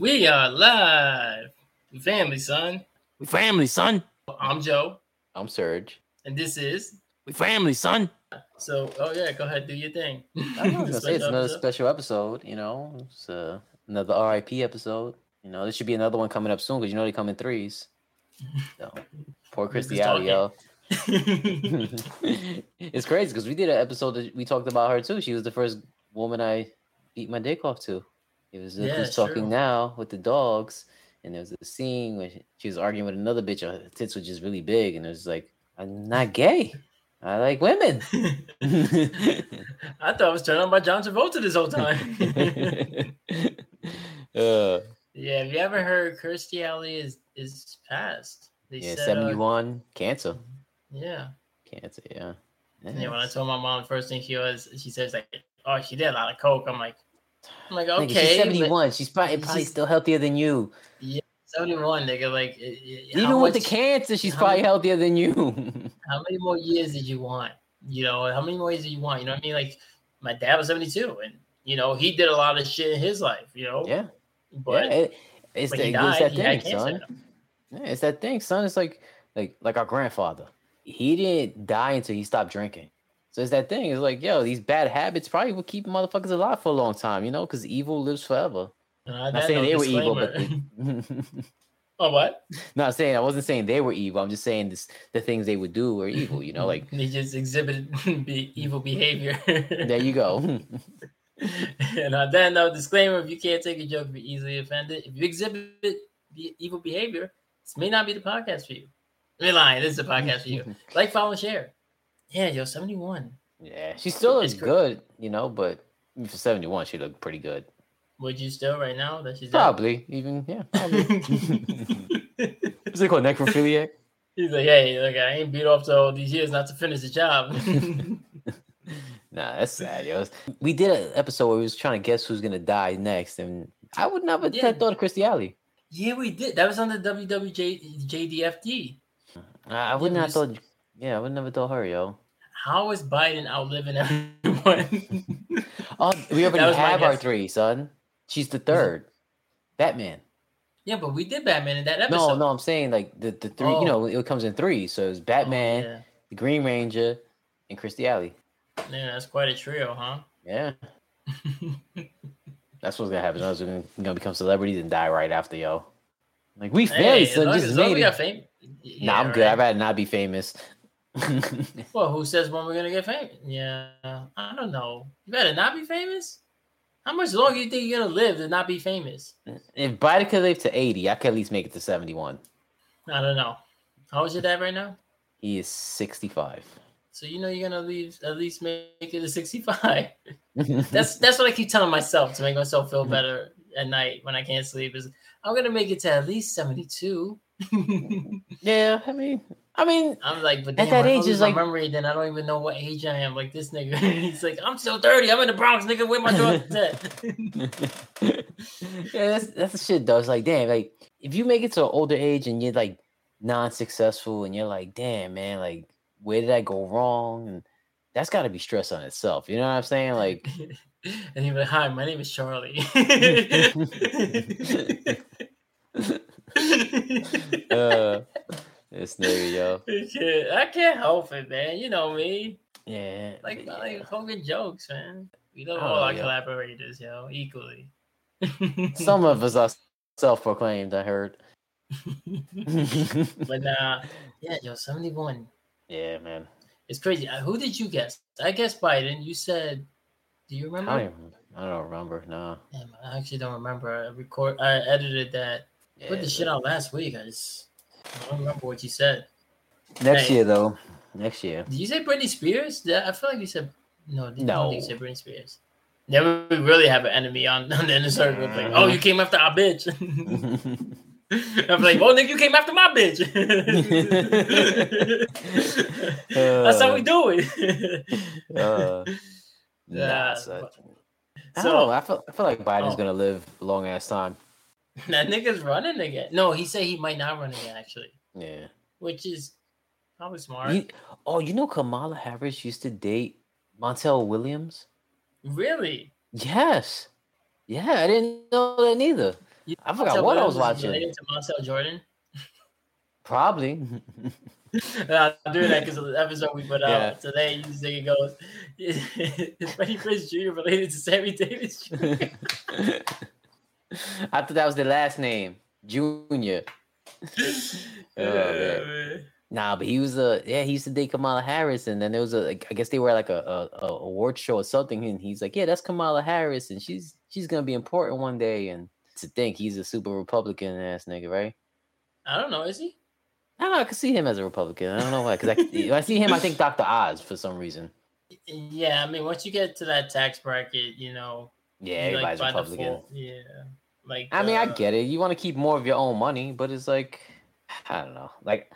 We are live. We family, son. We family, son. I'm Joe, I'm Serge. and this is We family, son. so. Oh yeah, go ahead, do your thing. I was gonna say it's Special another episode. special episode. You know, it's uh, another RIP episode. You know, there should be another one coming up soon because you know they come in threes. So, poor Christy just Alley, yo. talking. it's crazy because we did an episode that we talked about her too. She was the first woman I beat my dick off to. It was uh, Yeah, who's talking now with the dogs, and there was a scene where she was arguing with another bitch. Her tits were just really big, and it was like, I'm not gay. I like women. I thought I was turning on by John Travolta this whole time. uh, yeah, have you ever heard Kirstie Alley is is passed? They yeah, said, uh, 71 cancer. yeah. Cancer, yeah. Yeah, when I told my mom the first thing she was, she says like, "Oh, she did a lot of coke." I'm like, I'm like, Nigga, okay, she's but 71. She's probably, She's probably just- still healthier than you. Yeah, 71, nigga. Like, Even how with the cancer, she's probably much- healthier than you. how many more years did you want? You know, how many more years do you want? You know what I mean? Like, my dad was 72, and you know, he did a lot of shit in his life. You know, yeah. but yeah, it- it's, the, it's died, that thing, son. Yeah, it's that thing, son. It's like like like our grandfather. He didn't die until he stopped drinking. So it's that thing. It's like, yo, these bad habits probably will keep motherfuckers alive for a long time, you know, because evil lives forever. Uh, Not saying no they were evil, but disclaimer. they, oh, what? not saying I wasn't saying they were evil. I'm just saying this the things they would do were evil, you know, like they just exhibited be- evil behavior. there you go. and on that note, disclaimer: if you can't take a joke, if you're easily offended, if you exhibit be- evil behavior, this may not be the podcast for you. I'm lying. This is a podcast for you. Like, follow, and share. Yeah, yo, 71. yeah, she still looks good, you know, but for 71, she looked pretty good. Would you still right now that she's? Probably, even, yeah. Probably. Is it called necrophiliac? He's like, hey, look, I ain't beat off to all these years not to finish the job. Nah, that's sad, yo. We did an episode where we was trying to guess who's gonna die next, and I would never Yeah. have thought of Kirstie Alley. yeah, we did. That was on the WWJDFD. I, I would not thought. Yeah, I would never thought her, yo. How is Biden outliving everyone? Oh, we already have our three, son. She's the mm-hmm. third. Batman. yeah, but we did Batman in that episode. no, no, I'm saying like the, the three. Oh. You know, it comes in three. So it's Oh, Batman, yeah. the Green Ranger, and Kirstie Alley. Yeah, that's quite a trio, huh? Yeah, that's what's gonna happen. I was gonna, gonna become celebrities and die right after, yo. Like we Hey, as son, long just as long as made we it. got fame. nah, I'm good. I'd rather not be famous. Well, who says when we're gonna get famous? Yeah, I don't know. You better not be famous. How much longer do you think you're gonna live to not be famous? if Biden could live to 80, I could at least make it to 71. I don't know. How old is your dad right now? He is 65. So you know you're gonna leave at least make it to 65. That's that's what I keep telling myself to make myself feel better at night when I can't sleep. Is I'm gonna make it to at least 72. yeah, I mean, I mean, I'm like, but At that age, my like- memory, then I don't even know what age I am. Like this nigga, he's like, I'm still 30. I'm in the Bronx, nigga. Where my daughter's at? yeah, that's that's the shit though. It's like, damn, like if you make it to an older age and you're like non-successful and you're like, damn, man, like where did I go wrong? And that's got to be stress on itself. You know what I'm saying? Like, and he was like, "Hi, my name is Charlie." uh, this nigga, yo, I can't- I can't help it, man. You know me. yeah, Like, I like yeah. Hogan jokes, man. We love Oh, all our yeah. collaborators, yo, equally. some of us are self-proclaimed. I heard. but nah, yeah, yo, 71. yeah, man. It's crazy. Uh, Who did you guess? I guess Biden. You said, do you I remember? don't, even, I don't remember. No. Damn, I actually don't remember. I record. I edited that. Put the shit out last week. I just I don't remember what you said. Next Hey. year, though. Next year. Did you say Britney Spears? I feel like you said no. did- No. you said Britney Spears. Then we really have an enemy on, on the inner circle. It's Like, oh, you came after our bitch. I'm like, well, nigga, you came after my bitch. That's how we do it. uh, Yeah, nah, son. I so- don't know. I feel, I feel like Biden's Oh. gonna live a long ass time. that nigga's running again. No, he said he might not run again, actually, Yeah. which is probably smart. You- oh, you know Kamala Harris used to date Montel Williams? Really? Yes. Yeah, I didn't know that neither. I forgot what I was watching. Related to Marcel Jordan. Probably. I'm doing that because of the episode we put out Yeah. today. You think it goes, is Freddie Prinze Jr. related to Sammy Davis Jr.? I thought that was the last name, Junior. Oh, man. man. Nah, but he was a yeah. He used to date Kamala Harris, and then there was a like, I guess they were like a, a, a award show or something, and he's like, yeah, that's Kamala Harris, and she's she's gonna be important one day. And to think he's a super Republican ass nigga, right? I don't know. Is he? I don't know. I could see him as a Republican. I don't know why, because I, when I see him, I think Dr. Oz for some reason. Yeah, I mean, once you get to that tax bracket, you know, Yeah, everybody's by Republican. default, yeah, like I mean, I uh, get it. You want to keep more of your own money, but it's like, I don't know. Like,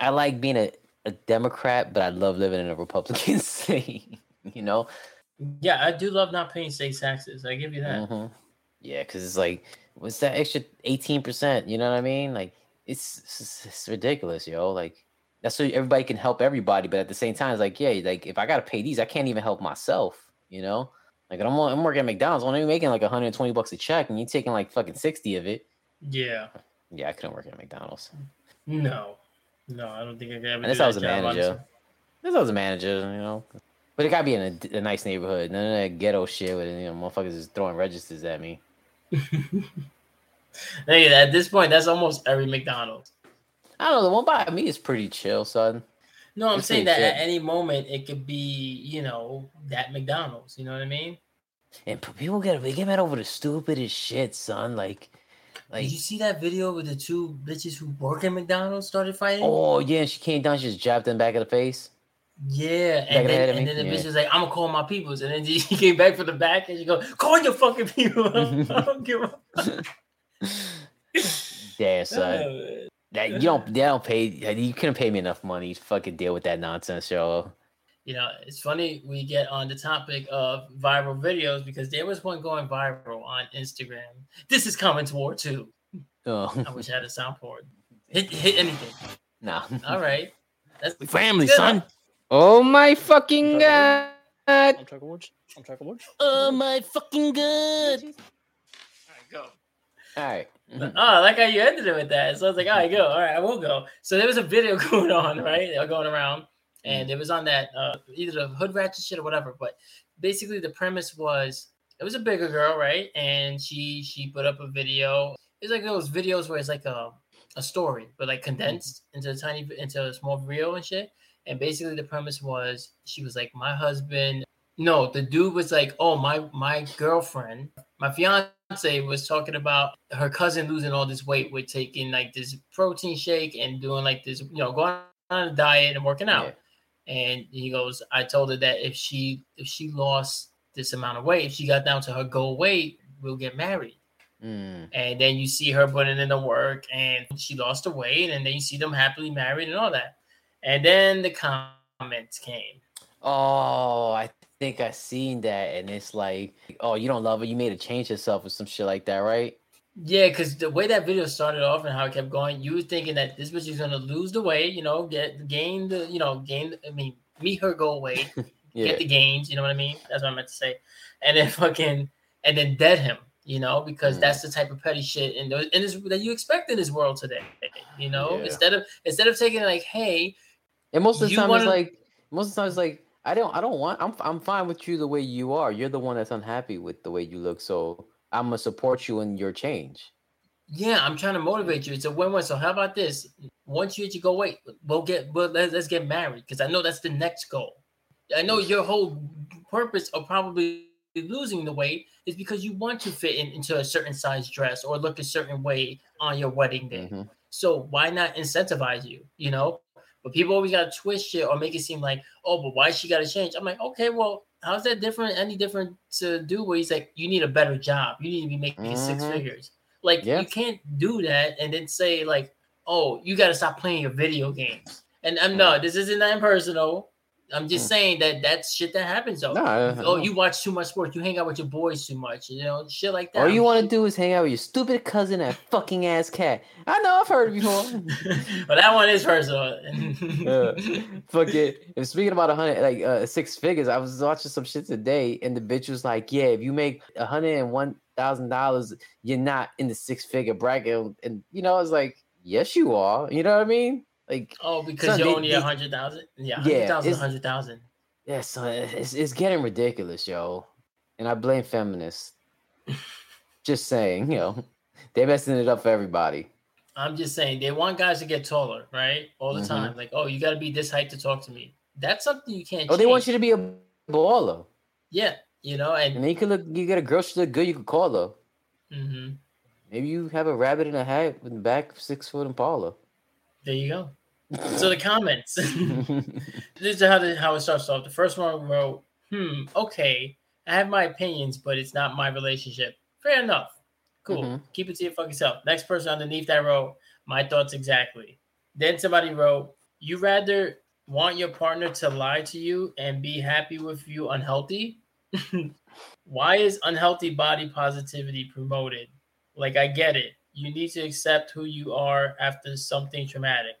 I like being a, a Democrat, but I love living in a Republican state. you know? Yeah, I do love not paying state taxes. I give you that. Mhm. Yeah, because it's like, what's that extra eighteen percent? You know what I mean? Like, it's, it's it's ridiculous, yo. Like, that's so everybody can help everybody, but at the same time, it's like, yeah, like if I gotta pay these, I can't even help myself. You know? Like, I'm I'm working at McDonald's, I'm only making like 120 bucks a check, and you're taking like fucking sixty of it. Yeah, Yeah, I couldn't work at McDonald's. no, no, I don't think I could ever. Unless do I was a job, manager. This I was a manager, you know. But it gotta be in a, a nice neighborhood. None of that ghetto shit with you know motherfuckers just throwing registers at me. Hey, at this point, that's almost every McDonald's. I don't know. The one by me is pretty chill, son. No, I'm saying that at any moment it could be, you know, that McDonald's. You know what I mean? And people get they get mad over the stupidest shit, son. Like, like Did you see that video with the two bitches who work at McDonald's started fighting? oh yeah, she came down, she just jabbed them back in the face. Yeah, Back and then, of and then the Yeah. bitch was like, "I'm gonna call my peoples," and then she came back from the back and she go, "Call your fucking people." I don't give a Yeah, oh, son. That you don't they don't pay you couldn't pay me enough money to fucking deal with that nonsense, yo. You know, it's funny we get on the topic of viral videos because there was one going viral on Instagram. This is coming to war too. Oh, I wish I had a soundboard. Hit hit anything. nah. All right. That's We family, good. son. Oh my fucking god. I'm track awards. I'm track awards. Oh my fucking god. All right, go. All right. Oh, I like how you ended it with that. So I was like, all right, go. All right, I will go. So there was a video going on, right? They were going around, and it was on that uh, either the hood ratchet shit or whatever. But basically, the premise was it was a bigger girl, right? And she she put up a video. It's like those videos where it's like a a story, but like condensed into a tiny into a small reel and shit. And basically, the premise was she was like, my husband. No, the dude was like, oh my my girlfriend, my fiance was talking about her cousin losing all this weight with taking like this protein shake and doing like this, you know, going on a diet and working out. And he goes, I told her that if she if she lost this amount of weight, if she got down to her goal weight, we'll get married. Mm. And then you see her putting in the work and she lost the weight, and then you see them happily married and all that. And then the comments came. Oh, I think I seen that, and it's like, oh, you don't love her. You made her change yourself or some shit like that, right? Yeah, because the way that video started off and how it kept going, you were thinking that this bitch is gonna lose the weight, you know, get gain the, you know, gain. I mean, meet her goal weight, Yeah. get the gains. You know what I mean? That's what I meant to say. And then fucking, and then dead him. You know, because Mm. that's the type of petty shit and those and this, that you expect in this world today. You know, Yeah. instead of instead of taking like, hey, And most of the time, wanna- it's like most of the time, it's like I don't, I don't want. I'm, I'm fine with you the way you are. You're the one that's unhappy with the way you look, so I'm gonna support you in your change. Yeah, I'm trying to motivate you. It's a win-win. So how about this? Once you hit your goal, wait, we'll get, well, let's, let's get married because I know that's the next goal. I know your whole purpose of probably losing the weight is because you want to fit in, into a certain size dress or look a certain way on your wedding day. Mhm. So why not incentivize you? You know, but people always got to twist shit or make it seem like, oh, but why she got to change? I'm like, okay, well, how's that different? Any different to do? Where he's like, you need a better job. You need to be making six Mhm. figures. Like you can't do that and then say like, oh, you got to stop playing your video games. And I'm no, this isn't that personal. I'm just Mm. saying that that's shit that happens though. I- I oh, you watch too much sports. You hang out with your boys too much. You know, shit like that. All you want to do is hang out with your stupid cousin, that fucking ass cat. I know, I've heard it before. but that one is personal. Fuck it. If speaking about a hundred, like uh, six figures, I was watching some shit today, and the bitch was like, "Yeah, if you make a hundred and one thousand dollars, you're not in the six figure bracket. And, and, you know, it's like, yes, you are. You know what I mean? Like, oh, because son, you're only a hundred thousand. Yeah, Yeah, hundred thousand, it's- hundred thousand. yeah, so it's it's getting ridiculous, yo. And I blame feminists. Just saying, you know, they're messing it up for everybody. I'm just saying they want guys to get taller, right? All the Mhm. time. Like, oh, you got to be this height to talk to me. That's something you can't. Oh, they want you to be a baller. Yeah, you know, and And then you could look, you get a girl, she look good, you could call her. mhm, Maybe you have a rabbit in a hat with the back, six foot Impala. there you go. So the comments. this is how the, how it starts off. The first one wrote, "Hmm, okay, I have my opinions, but it's not my relationship. Fair enough. Cool. Mhm. Keep it to your fucking self." Next person underneath that wrote, "My thoughts exactly." Then somebody wrote, "You rather want your partner to lie to you and be happy with you unhealthy? Why is unhealthy body positivity promoted? Like I get it. You need to accept who you are after something traumatic."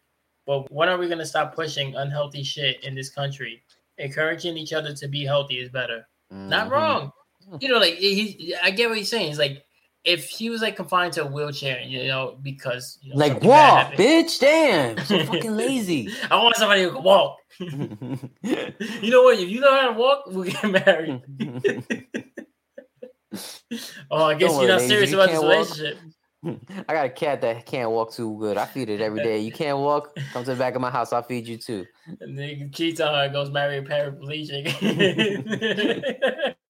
But when are we going to stop pushing unhealthy shit in this country? Encouraging each other to be healthy is better. Not Mhm. wrong. You know, like he, I get what he's saying. He's like, if he was like confined to a wheelchair, you know, because you know, Like something walk, bitch. Damn, so fucking lazy. I want somebody who can walk. You know what? If you know how to walk, we'll get married. oh, I guess Don't you're not worry, ladies, serious about this can't walk. I got a cat that can't walk too good. I feed it every day. You can't walk? Come to the back of my house. I'll feed you too. And then he cheats on her and goes marry a paraplegic.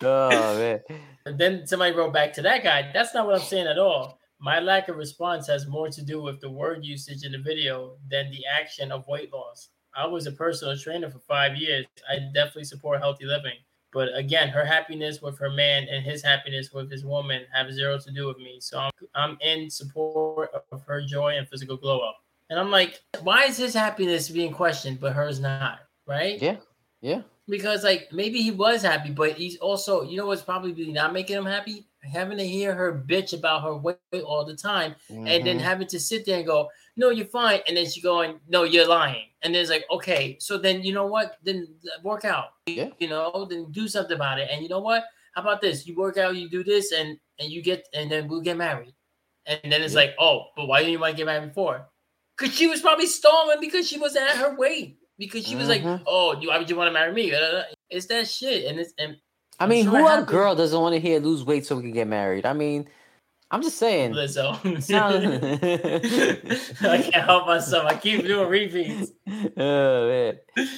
Oh man. And then somebody wrote back to that guy, that's not what I'm saying at all. My lack of response has more to do with the word usage in the video than the action of weight loss. I was a personal trainer for five years. I definitely support healthy living. But again, her happiness with her man and his happiness with his woman have zero to do with me. So I'm, I'm in support of her joy and physical glow up. And I'm like, why is his happiness being questioned, but hers not? Right? Yeah. Yeah. because like maybe he was happy, but he's also, you know, what's probably not making him happy? Having to hear her bitch about her weight all the time, and then Mhm. having to sit there and go, "No, you're fine," and then she going, "No, you're lying," and then it's like, okay, so then you know what? Then work out, Yeah. you know, then do something about it, and you know what? How about this? You work out, you do this, and and you get, and then we'll get married, and then it's Yeah. like, oh, but why didn't you want to get married before? Because she was probably stalling because she wasn't at her weight. Because she was like, Mhm. "Oh, you why would you want to marry me?" Uh, It's that shit, and it's and I mean, sure who a girl doesn't want to hear lose weight so we can get married? I mean, I'm just saying. Lizzo. I can't help myself. I keep doing repeats. oh man.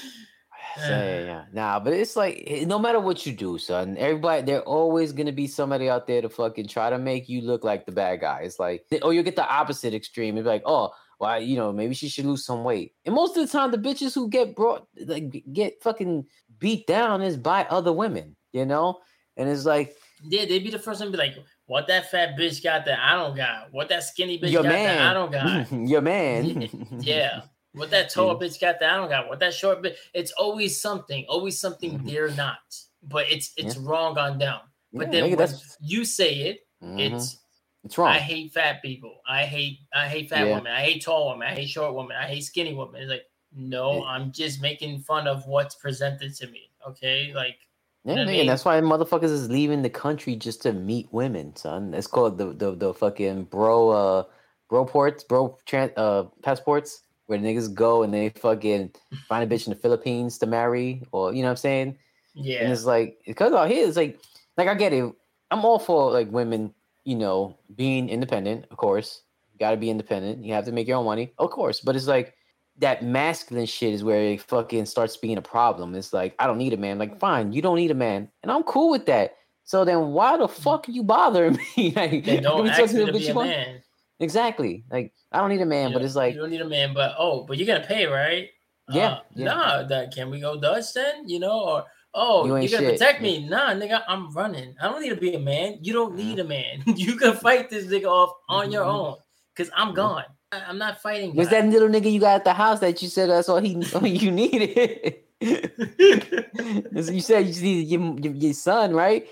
Saying, yeah. Nah, but it's like eh, no matter what you do, son, everybody there always gonna be somebody out there to fucking try to make you look like the bad guy. It's like, oh, you'll get the opposite extreme. It's like, oh, well, you know, maybe she should lose some weight. And most of the time, the bitches who get brought, like, get fucking beat down is by other women, you know. And it's like, Yeah, they'd be the first one to be like, "What that fat bitch got that I don't got? What that skinny bitch your got man, that I don't got? your man, yeah, what that tall bitch got that I don't got? What that short bitch? It's always something, always something Mhm. they're not, but it's it's wrong on them. But Yeah, then when you say it, mhm, it's it's wrong. I hate fat people. I hate I hate fat Yeah. women. I hate tall women. I hate short women. I hate skinny women. It's like no, Yeah. I'm just making fun of what's presented to me. Okay, like Yeah, know I mean? that's why motherfuckers is leaving the country just to meet women, son. It's called the the, the fucking bro uh bro ports, bro tran uh passports, where niggas go and they fucking find a bitch in the Philippines to marry, or you know what I'm saying? Yeah. And it's like because out here it's like like I get it. I'm all for like women, you know, being independent, of course. You gotta be independent. You have to make your own money, of course. But it's like that masculine shit is where it fucking starts being a problem. It's like I don't need a man. Like, fine, you don't need a man, and I'm cool with that. So then, why the fuck are you bothering me? like, don't ask me to be a want? man. Exactly. Like, I don't need a man, You but it's like, you don't need a man, but oh, but you're gonna pay, right? Yeah, Uh, yeah. Nah, that can we go Dutch then? You know, or oh, You you gonna shit. protect me? Nah, nigga, I'm running. I don't need to be a man. You don't need a man. you can fight this nigga off on your Mhm. own, cause I'm gone. I'm not fighting. was that little nigga you got at the house that you said that's all he all you needed? You said you just needed your, your, your son, right?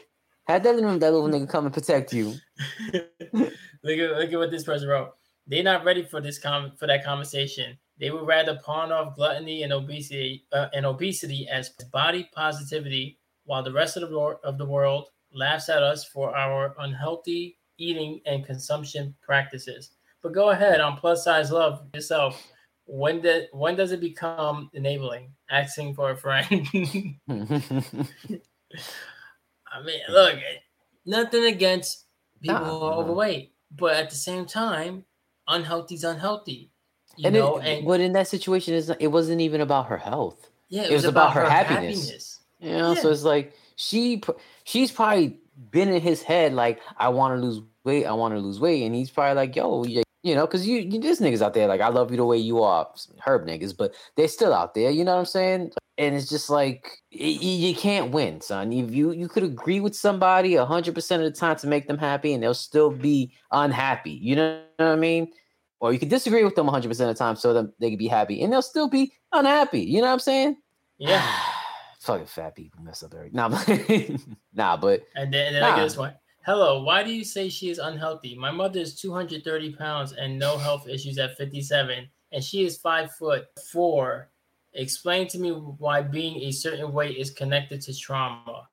Had that little, that little nigga come and protect you. look at look at what this person wrote. They're not ready for this com for that conversation. They would rather pawn off gluttony and obesity uh, and obesity as body positivity, while the rest of the wor- of the world laughs at us for our unhealthy eating and consumption practices. But go ahead on plus size love yourself. When did when does it become enabling? Asking for a friend. I mean, look, nothing against people Nah, who are overweight, but at the same time, unhealthy's unhealthy. You and know, it, and but in that situation, is it wasn't even about her health. yeah, it was about her happiness. You know, so it's like she she's probably been in his head like I want to lose weight, I want to lose weight, and he's probably like, yo, yeah, you know, because you, you there's niggas out there like I love you the way you are, herb niggas, but they're still out there. You know what I'm saying? And it's just like y- you can't win, son. If you you could agree with somebody hundred percent of the time to make them happy, and they'll still be unhappy. You know what I mean? Or you could disagree with them 100% of the time so that they could be happy and they'll still be unhappy. You know what I'm saying? Yeah. Fucking fat people mess up everything. Nah, but, nah, but And then, and then I Nah. get this one. Hello, why do you say she is unhealthy? My mother is 230 pounds and no health issues at 57, and she is five foot four. Explain to me why being a certain weight is connected to trauma.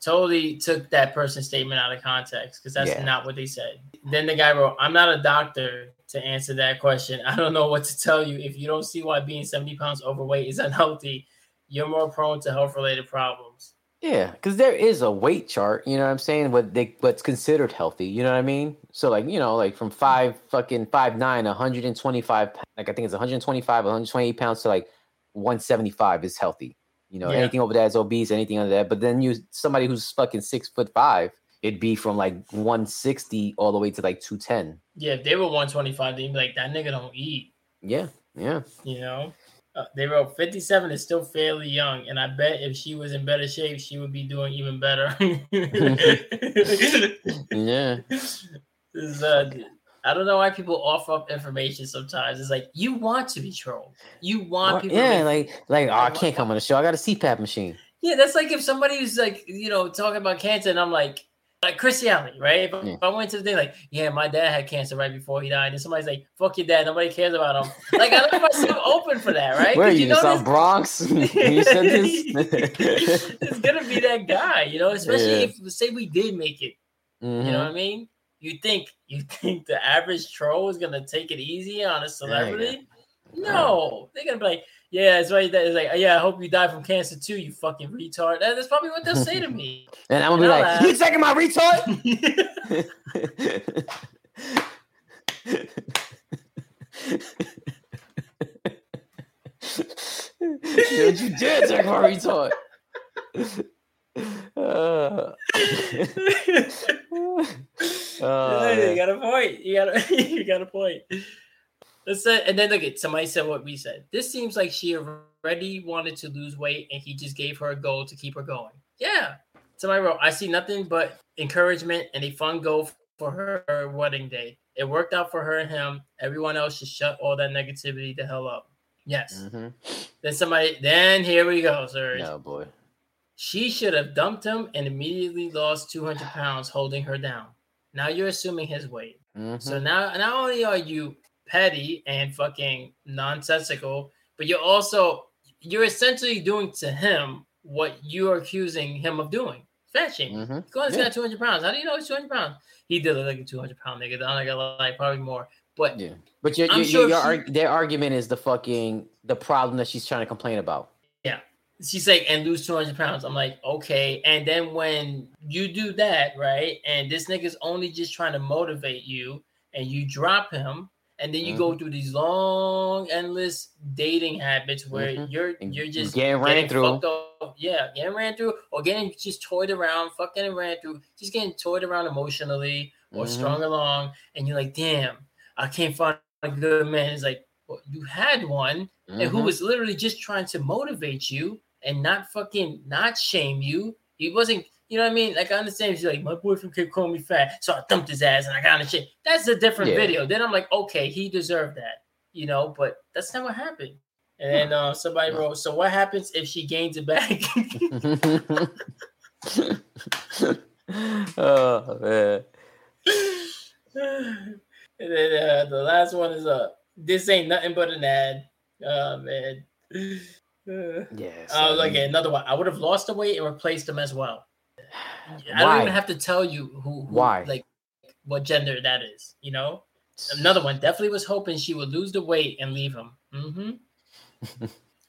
Totally took that person's statement out of context because that's Yeah. not what they said. Then the guy wrote, I'm not a doctor to answer that question. I don't know what to tell you. If you don't see why being 70 pounds overweight is unhealthy, you're more prone to health related problems. Yeah, because there is a weight chart, you know what I'm saying? What they what's considered healthy, you know what I mean? So like, you know, like from mm-hmm. five fucking five nine, 125, like I think it's 125, 128 pounds to like 175 is healthy. You know, Yeah. anything over that is obese, anything under that. But then you somebody who's fucking six foot five, it'd be from like 160 all the way to like 210. Yeah, if they were 125, they'd be like, that nigga don't eat, Yeah, yeah. you know? Uh, they wrote 57 is still fairly young, and I bet if she was in better shape, she would be doing even better. Yeah. Uh, I don't know why people offer up information sometimes. It's like you want to be trolled. You want Or- people. yeah, to like like oh, I can't come on the show. I got a CPAP machine. yeah, that's like if somebody's like, you know, talking about cancer, and I'm like, like Chris Alley, right? If, Yeah. if I went to the thing, like, yeah, my dad had cancer right before he died, and somebody's like, fuck your dad, nobody cares about him. Like, I leave myself open for that, right? Where are you, in South this- Bronx? you said this. it's gonna be that guy, you know, especially Yeah. if say we did make it. Mhm. You know what I mean? You think you think the average troll is gonna take it easy on a celebrity? No, they're gonna be like, yeah, it's right there. It's like, yeah, I hope you die from cancer too, you fucking retard. That- That's probably what they'll say to me. And I'm gonna be And I'll like, you taking my retard? Don't you dare take my retard. Uh, Yeah, you got a point. You got a you got a point. Let's say, and then look at somebody said what we said. This seems like she already wanted to lose weight, and he just gave her a goal to keep her going. Yeah. Somebody wrote, "I see nothing but encouragement and a fun goal for her wedding day. It worked out for her and him. Everyone else should shut all that negativity the hell up." Yes. Mhm. Then somebody. Then here we go, sir. No boy. She should have dumped him and immediately lost 200 pounds holding her down. Now you're assuming his weight. Mhm. So now not only are you petty and fucking nonsensical, but you're also you're essentially doing to him what you are accusing him of doing. Fat shaming. Mhm. Go on, Yeah. got 200 pounds. How do you know he's 200 pounds? He did look like a 200 pound nigga. Not gonna lie, probably more. But Yeah. But your, your, sure your, your she- their argument is the fucking the problem that she's trying to complain about. Yeah, she's like, and lose 200 pounds. I'm like, okay. And then when you do that, right? And this nigga's only just trying to motivate you and you drop him, and then you go through these long, endless dating habits where Mhm. you're you're just getting ran through. fucked up. Yeah, getting ran through, or getting just toyed around, fucking ran through, just getting toyed around emotionally or Mhm. strung along, and you're like, damn, I can't find a good man. It's like, well, you had one, and who Mhm. was literally just trying to motivate you and not fucking not shame you. He wasn't, you know what I mean? Like I understand she's like, my boyfriend kept calling me fat, so I thumped his ass and I got in shit. That's a different Yeah. video. Then I'm like, okay, he deserved that, you know, but that's not what happened. And then uh, somebody wrote, so what happens if she gains it back? oh man. and then uh, the last one is uh, this ain't nothing but an ad. Oh man. Uh, Yes. Oh, look at another one. I would have lost the weight and replaced them as well. I don't even have to tell you who, who Why? like what gender that is. You know, another one definitely was hoping she would lose the weight and leave him. hmm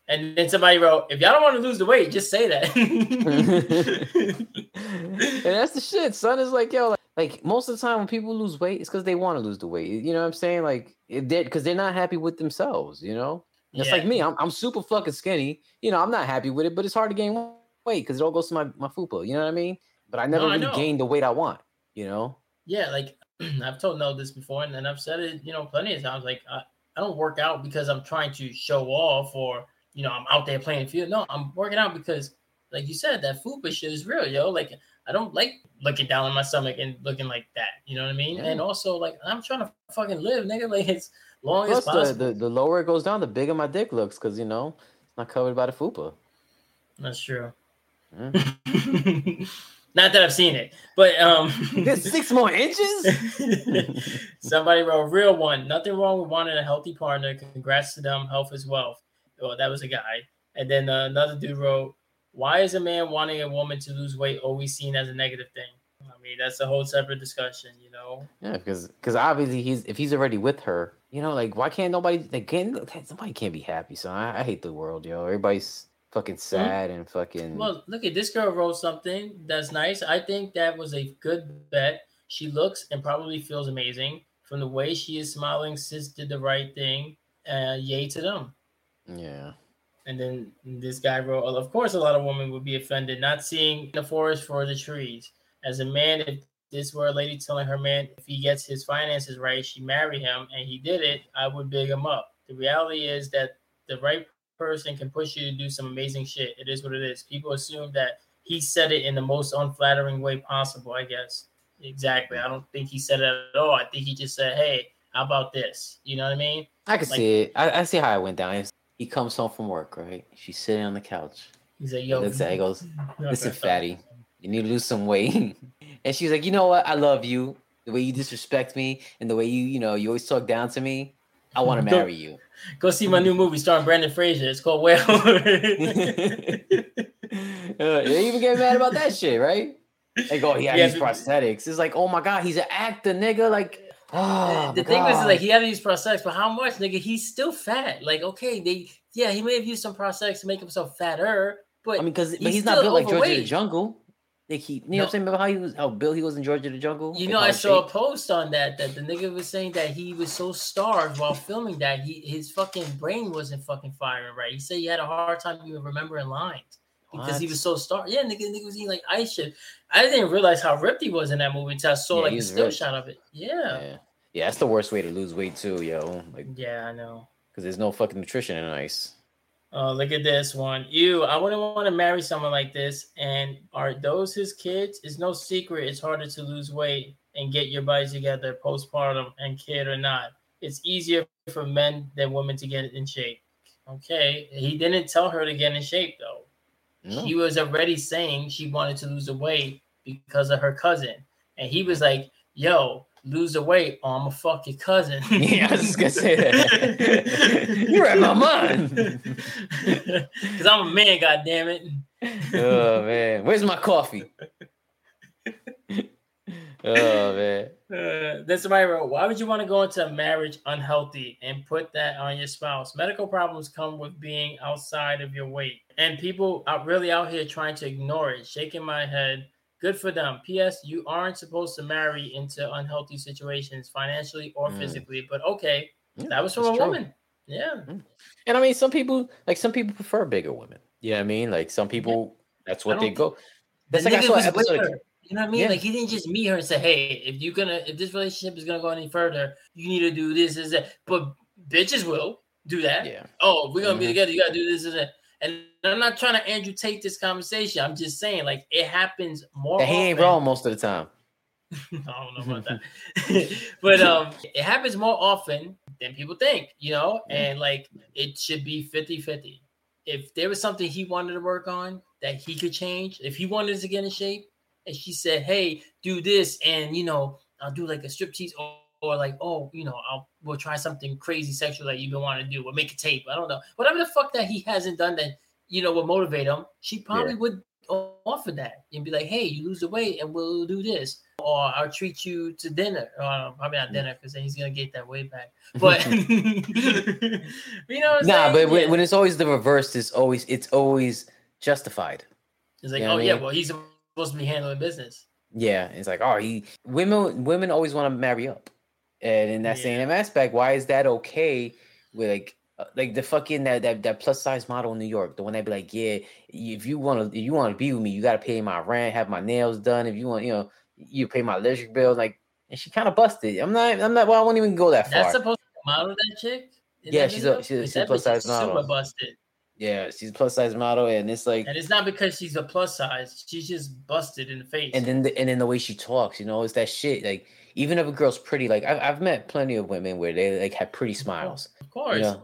and then somebody wrote, "If y'all don't want to lose the weight, just say that." and that's the shit, son. Is like, yo, like, like, most of the time when people lose weight, it's because they want to lose the weight. You know what I'm saying? Like, it did because they're not happy with themselves. You know, it's Yeah. like me. I'm I'm super fucking skinny. You know, I'm not happy with it, but it's hard to gain weight because it all goes to my my fupa. You know what I mean? But I never No, really know. gained the weight I want. You know? yeah, like I've told No this before, and, and I've said it, you know, plenty of times. Like I, I don't work out because I'm trying to show off or you know I'm out there playing field. No, I'm working out because, like you said, that fupa shit is real, yo. Like I don't like looking down on my stomach and looking like that. You know what I mean? Yeah. And also, like I'm trying to fucking live, nigga. Like as long as Plus, the, possible. the the lower it goes down, the bigger my dick looks because you know it's not covered by the fupa. That's true. Mm. Not that I've seen it, but um, There's six more inches. Somebody wrote real one. Nothing wrong with wanting a healthy partner. Congrats to them. Health is wealth. Well, that was a guy. And then uh, another dude wrote, "Why is a man wanting a woman to lose weight always seen as a negative thing?" I mean, that's a whole separate discussion, you know. Yeah, because because obviously he's if he's already with her, you know, like why can't nobody like can't somebody can't be happy? So I, I hate the world, yo. Everybody's fucking sad and fucking. Well, look at this girl wrote something that's nice. I think that was a good bet. She looks and probably feels amazing from the way she is smiling. Sis did the right thing. Uh, yay to them. yeah, And then this guy wrote, "Of course, a lot of women would be offended not seeing the forest for the trees. As a man, if this were a lady telling her man if he gets his finances right, she marry him, and he did it, I would big him up. The reality is that the right person can push you to do some amazing shit. It is what it is. People assume that he said it in the most unflattering way possible. I guess exactly. I don't think he said it at all. I think he just said, "Hey, how about this?" You know what I mean? I can Like- see it. I, I see how it went down. He comes home from work, right? She's sitting on the couch. He's like, He "Yo, looks at, he goes. "Listen, fatty, you need to lose some weight." and she's like, "You know what? I love you. The way you disrespect me and the way you, you know, you always talk down to me. I want to marry you." Go see my new movie starring Brendan Fraser. It's called Whale. Uh, they even get mad about that shit, right? They go, he had Yeah, these but- prosthetics. It's like, oh my god, he's an actor, nigga. Like, oh, the thing was, is, like, he had these prosthetics, but how much, nigga? He's still fat. Like, okay, they, yeah, he may have used some prosthetics to make himself fatter, but I mean, because he's he's not built like George of the. Jungle. Like he, you know No. what I'm saying? Remember how he was, how Bill he was in George of the Jungle? you know, I saw a post on that that the nigga was saying that he was so starved while filming that he his fucking brain wasn't fucking firing right. He said he had a hard time even remembering lines because he was so starved. Yeah, nigga, nigga was eating like ice shit. I didn't realize how ripped he was in that movie until I saw Yeah, like a still ripped. shot of it. Yeah. Yeah, yeah, that's the worst way to lose weight too, yo. Like, Yeah, I know. because there's no fucking nutrition in ice. Oh, look at this one. You, I wouldn't want to marry someone like this. And are those his kids? It's no secret. It's harder to lose weight and get your body together, postpartum and kid or not. It's easier for men than women to get in shape. Okay. He didn't tell her to get in shape though. No. He was already saying she wanted to lose the weight because of her cousin. And he was like, yo, lose the weight or I'm gonna fuck your cousin. yeah, I was just gonna say that. You're at my mind. Because I'm a man, God damn it. oh man, where's my coffee? oh man. Uh, then somebody wrote, Why would you want to go into a marriage unhealthy and put that on your spouse? Medical problems come with being outside of your weight. And people are really out here trying to ignore it, shaking my head. Good for them. P.S. You aren't supposed to marry into unhealthy situations financially or Mm. physically, but okay. Yeah, That was from a true. woman. Yeah. And I mean, some people like some people prefer bigger women. You know what I mean? Like some people, that's what they go. The That's like I saw an episode. Of. You know what I mean? Yeah. Like he didn't just meet her and say, "Hey, if you're gonna, if this relationship is gonna go any further, you need to do this, is that." But bitches will do that. yeah, Oh, we're gonna be Mhm. together. You gotta do this and that. And I'm not trying to Andrew Tate this conversation. I'm just saying, like it happens more. he ain't wrong most of the time. I don't know about that. but um it happens more often than people think, you know, and like it should be 50-50. If there was something he wanted to work on that he could change, if he wanted to get in shape, and she said, Hey, do this, and you know, I'll do like a strip striptease or, like, oh, you know, I'll we'll try something crazy sexual that you've been wanting to do, or make a tape. I don't know. Whatever the fuck that he hasn't done that, you know, will motivate him, she probably Yeah. would offer that and be like, hey, you lose the weight and we'll do this. Or I'll treat you to dinner. Um, or probably not mm. dinner because then he's gonna get that weight back. But you know, what I'm Nah, but when, Yeah. when it's always the reverse, it's always it's always justified. it's like, you know oh yeah, mean? well, he's supposed to be handling business. Yeah, it's like oh, he women women always want to marry up, and in that same aspect, why is that okay? With like uh, like the fucking that, that that plus size model in New York, the one that be like, yeah, if you want to you want to be with me, you got to pay my rent, have my nails done. If you want, you know, you pay my electric bill. Like, and she kind of busted. I'm not. I'm not. Well, I won't even go that far. That's supposed to model that chick. Yeah, that she's a- she's a- she's a plus size model. Super busted. yeah, she's a plus size model, and it's like, And it's not because she's a plus size. She's just busted in the face. and then the, and then the way she talks, you know, it's that shit. Like, even if a girl's pretty, like I've I've met plenty of women where they like have pretty smiles. of course. Yeah.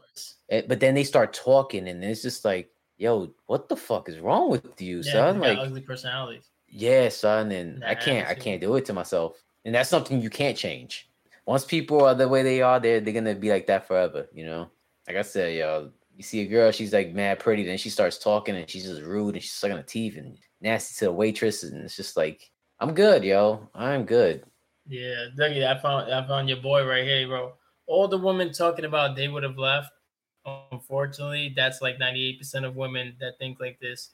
Eh, but then they start talking and it's just like yo what the fuck is wrong with you Yeah, son like ugly personalities. yeah son and i can't i can't do it to myself and that's something you can't change once people are the way they are they're, they're gonna be like that forever you know like i said yo you see a girl she's like mad pretty then she starts talking and she's just rude and she's sucking her teeth and nasty to the waitress and it's just like i'm good yo i'm good Yeah, Dougie, I found I found your boy right here, bro. All the women talking about they would have left. Unfortunately, that's like 98% of women that think like this.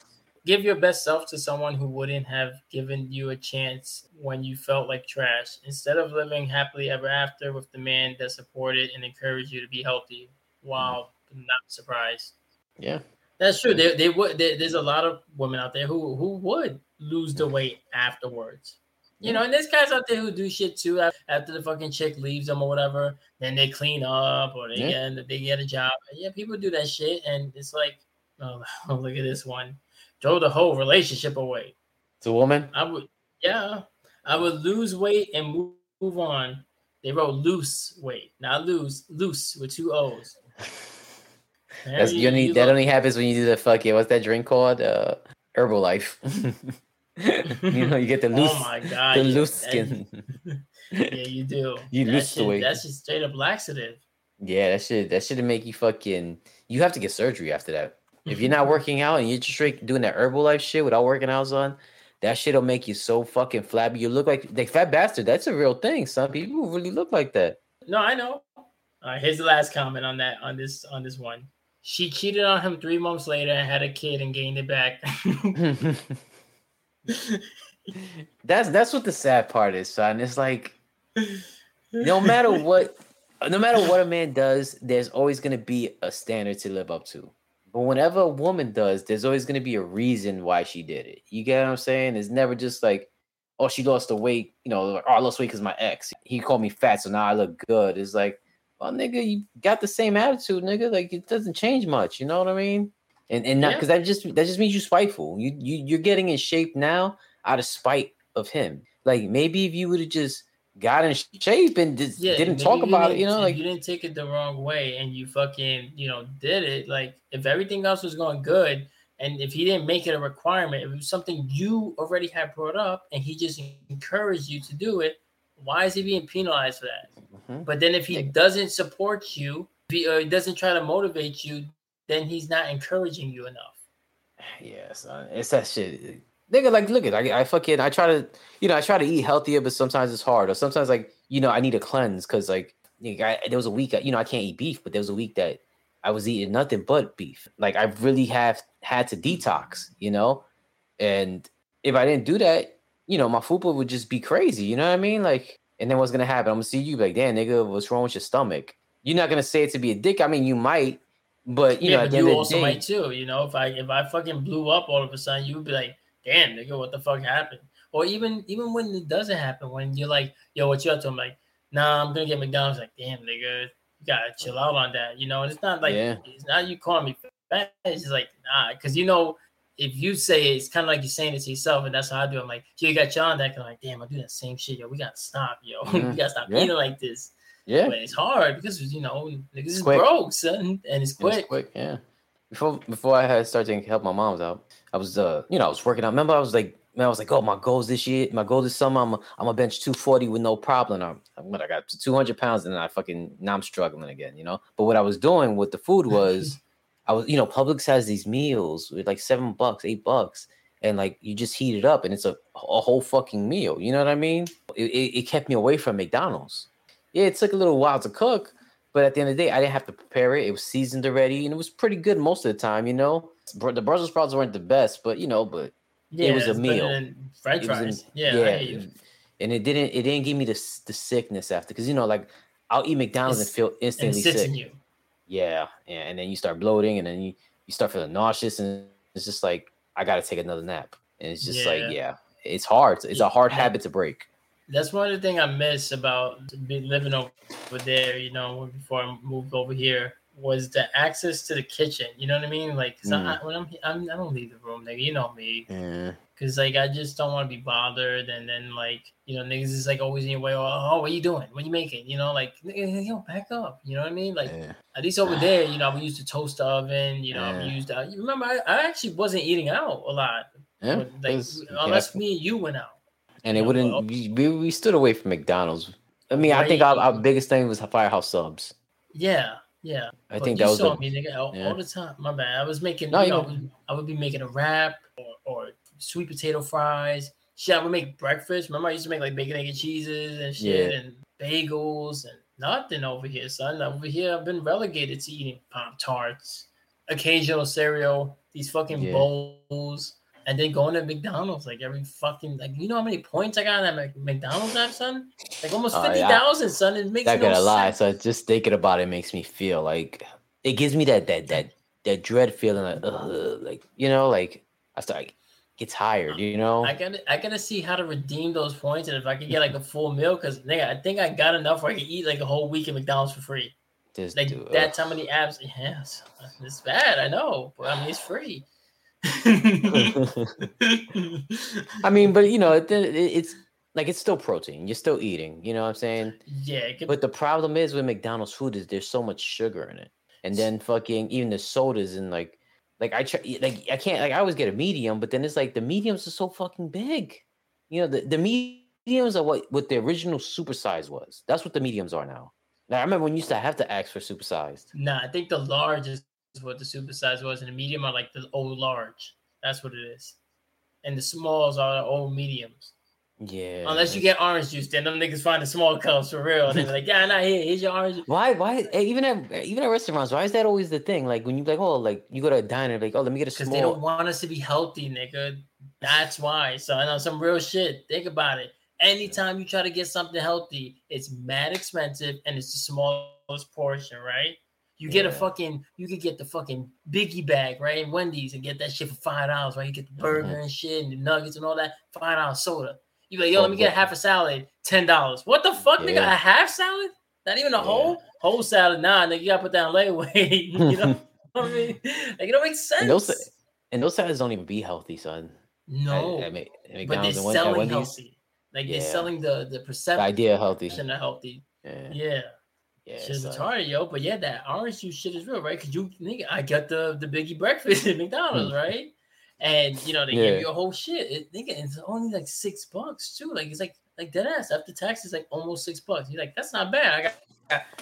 Give your best self to someone who wouldn't have given you a chance when you felt like trash. Instead of living happily ever after with the man that supported and encouraged you to be healthy. Wow, not surprised. yeah That's true. They, they would. There, there's a lot of women out there who who would lose the weight afterwards. You know, and there's guys out there who do shit too after the fucking chick leaves them or whatever. Then they clean up or they Yeah. get they get a job. Yeah, people do that shit, and it's like, oh, look at this one, throw the whole relationship away. it's a woman I would, yeah, I would lose weight and move, move on. They wrote loose weight, not lose, loose with two O's. That's Yeah, you only, you that look- only happens when you do the fucking what's that drink called? Uh Herbalife. you know, you get the oh loose oh my god, the loose that- skin. Yeah, you do. You That lose the weight. That's just straight up laxative. yeah, that should that should make you fucking you have to get surgery after that. If you're mm-hmm. not working out and you're just straight doing that Herbalife shit without working out on, that shit'll make you so fucking flabby. You look like like fat bastard. That's a real thing. Some people really look like that. No, I know. All right, here's the last comment on that on this on this one. She cheated on him three months later and had a kid and gained it back. that's that's what the sad part is, son. It's like no matter what no matter what a man does, there's always gonna be a standard to live up to. But whenever a woman does, there's always gonna be a reason why she did it. You get what I'm saying? It's never just like, oh, she lost the weight, you know, like, oh, I lost weight because my ex. He called me fat, so now I look good. It's like, well, nigga, you got the same attitude, nigga. Like it doesn't change much, you know what I mean? And and not Yeah. because that just that just means you're spiteful. You you you're getting in shape now out of spite of him. Like maybe if you would have just got in shape and just didn't talk about it, didn't- you know, like you didn't take it the wrong way and you fucking, you know, did it. Like if everything else was going good, and if he didn't make it a requirement, if it was something you already had brought up and he just encouraged you to do it, why is he being penalized for that? Mhm. But then if he Yeah. doesn't support you, he, or he doesn't try to motivate you, then he's not encouraging you enough. Yeah, son. It's that shit. Nigga, like, look at I, I fucking I try to, you know, I try to eat healthier, but sometimes it's hard. Or sometimes like, you know, I need a cleanse because like I, there was a week, you know, I can't eat beef, but there was a week that I was eating nothing but beef. Like I really have had to detox, you know? And if I didn't do that, you know, my fupa would just be crazy. You know what I mean? Like, and then what's gonna happen? I'm gonna see you like, damn, nigga, what's wrong with your stomach? You're not gonna say it to be a dick. I mean, you might, but you yeah, know, but you also day- might too. You know, if I if I fucking blew up all of a sudden, you would be like, "Damn, nigga, what the fuck happened?" Or even even when it doesn't happen, when you're like, "Yo, what you up to?" I'm like, "Nah, I'm gonna get McDonald's." Like, damn, nigga, you gotta chill out on that. You know, and it's not like Yeah. it's not you calling me fat. It's just like nah, because you know. If you say it, it's kind of like you're saying it to yourself, and that's how I do. it. I'm like, yo, you got chill on that. I'm like, damn, I do that same shit, yo. We gotta stop, yo. Mhm. we gotta stop Yeah. eating like this. Yeah. But it's hard because you know niggas is broke, son, and it's It was quick. quick, yeah. Before before I had started to help my mom's out, I was uh, you know, I was working out. Remember, I was like, man, I was like, oh, my goals this year, my goal this summer, I'm a, I'm a bench 240 with no problem. I'm, I'm what I got 200 pounds, and I fucking now I'm struggling again, you know. But what I was doing with the food was, I was, you know, Publix has these meals with like seven bucks, eight bucks, and like you just heat it up and it's a, a whole fucking meal. You know what I mean? It, it, it kept me away from McDonald's. Yeah, it took a little while to cook, but at the end of the day, I didn't have to prepare it. It was seasoned already, and it was pretty good most of the time. You know, the Brussels sprouts weren't the best, but you know, but Yeah, was a meal. French fries. yeah, you. and it didn't it didn't give me the the sickness after because you know like I'll eat McDonald's It's- and feel and it instantly sits sick. in you. Yeah, yeah, and then you start bloating, and then you you start feeling nauseous, and it's just like I got to take another nap, and it's just Yeah. like yeah, it's hard. It's a hard habit to break. That's one of the things I miss about living over there. You know, before I moved over here, was the access to the kitchen. You know what I mean? Like, 'cause Mm. I, when I'm, I'm, I don't leave the room, nigga. You know me. Yeah, Cause like I just don't want to be bothered, and then like you know niggas is like always in your way. Oh, oh, what you doing? What you making? You know, like nigga, yo, back up. You know what I mean? Like yeah. at least over there, you know, we used to toast oven. You know, Yeah. we used. You remember, I, I actually wasn't eating out a lot. yeah. like unless me and you went out. And it wouldn't. well- we, we stood away from McDonald's. I mean, I think our, our biggest thing was Firehouse subs. Yeah, yeah. I But think that was saw the, me, nigga, all, yeah. all the time. My bad. I was making. No, you know, know. I would, I would be making a wrap or, or sweet potato fries. Shit, I would make breakfast. Remember, I used to make like bacon, egg, and cheeses and shit, Yeah. and bagels and nothing over here, son. Over here, I've been relegated to eating pop tarts, occasional cereal, these fucking Yeah. bowls, and then going to McDonald's like every fucking like. You know how many points I got at Mc- McDonald's app, son? Like almost Oh, fifty yeah. son. It makes not no gonna lie. So just thinking about it makes me feel like it gives me that that that that dread feeling like ugh, like you know like I start like, get tired. You know. I gotta, I gotta see how to redeem those points, and if I can get like a full meal, because nigga, I think I got enough where I can eat like a whole week at McDonald's for free. Like that's ugh. how many apps. Yes, it's bad. I know, but I mean it's free. I mean, but you know, it, it- it's like it's still protein. You're still eating. You know what I'm saying? yeah, could- But the problem is with McDonald's food is there's so much sugar in it, and then fucking even the sodas and like, like I try like I can't like I always get a medium, but then it's like the mediums are so fucking big. You know, the the mediums are what what the original supersize was. That's what the mediums are now. Now I remember when you used to have to ask for supersized. nah, I think the large is what the super size was, and the medium are like the old large. That's what it is, and the smalls are the old mediums. Yeah. Unless you get orange juice, then them niggas find the small cups for real. And they're like, yeah, not here, here's your orange. Why? Why? eh, Even at even at restaurants, why is that always the thing? Like when you like, oh, like you go to a diner, like, oh, let me get a small. Because they don't want us to be healthy, nigga. That's why. So I know some real shit. Think about it. Anytime you try to get something healthy, it's mad expensive and it's the smallest portion, right? You get a fucking, you could get the fucking biggie bag, right? In Wendy's and get that shit for five dollars, right? You get the burger Mhm. and shit and the nuggets and all that, five dollars soda. You like, yo, let me get but- half a salad, ten dollars. What the fuck, nigga? Yeah. A half salad? Not even a Yeah. whole whole salad. Nah, nigga, you gotta put that on layaway. you know what I mean? Like it don't make sense. And those and those salads don't even be healthy, son. No, at, Mc- at but they're McDonald's and Wen- at selling healthy. Like they're selling the the the perception idea of healthy. of healthy. Yeah, Yeah, yeah. shit's son. retarded, yo. But yeah, that orange juice shit is real, right? Cause you nigga, I got the the biggie breakfast at McDonald's, right? And you know they Hmm. Yeah. give you a whole shit. It, nigga, it's only like six bucks too. Like it's like like dead ass after tax is like almost six bucks. You're like, that's not bad. I got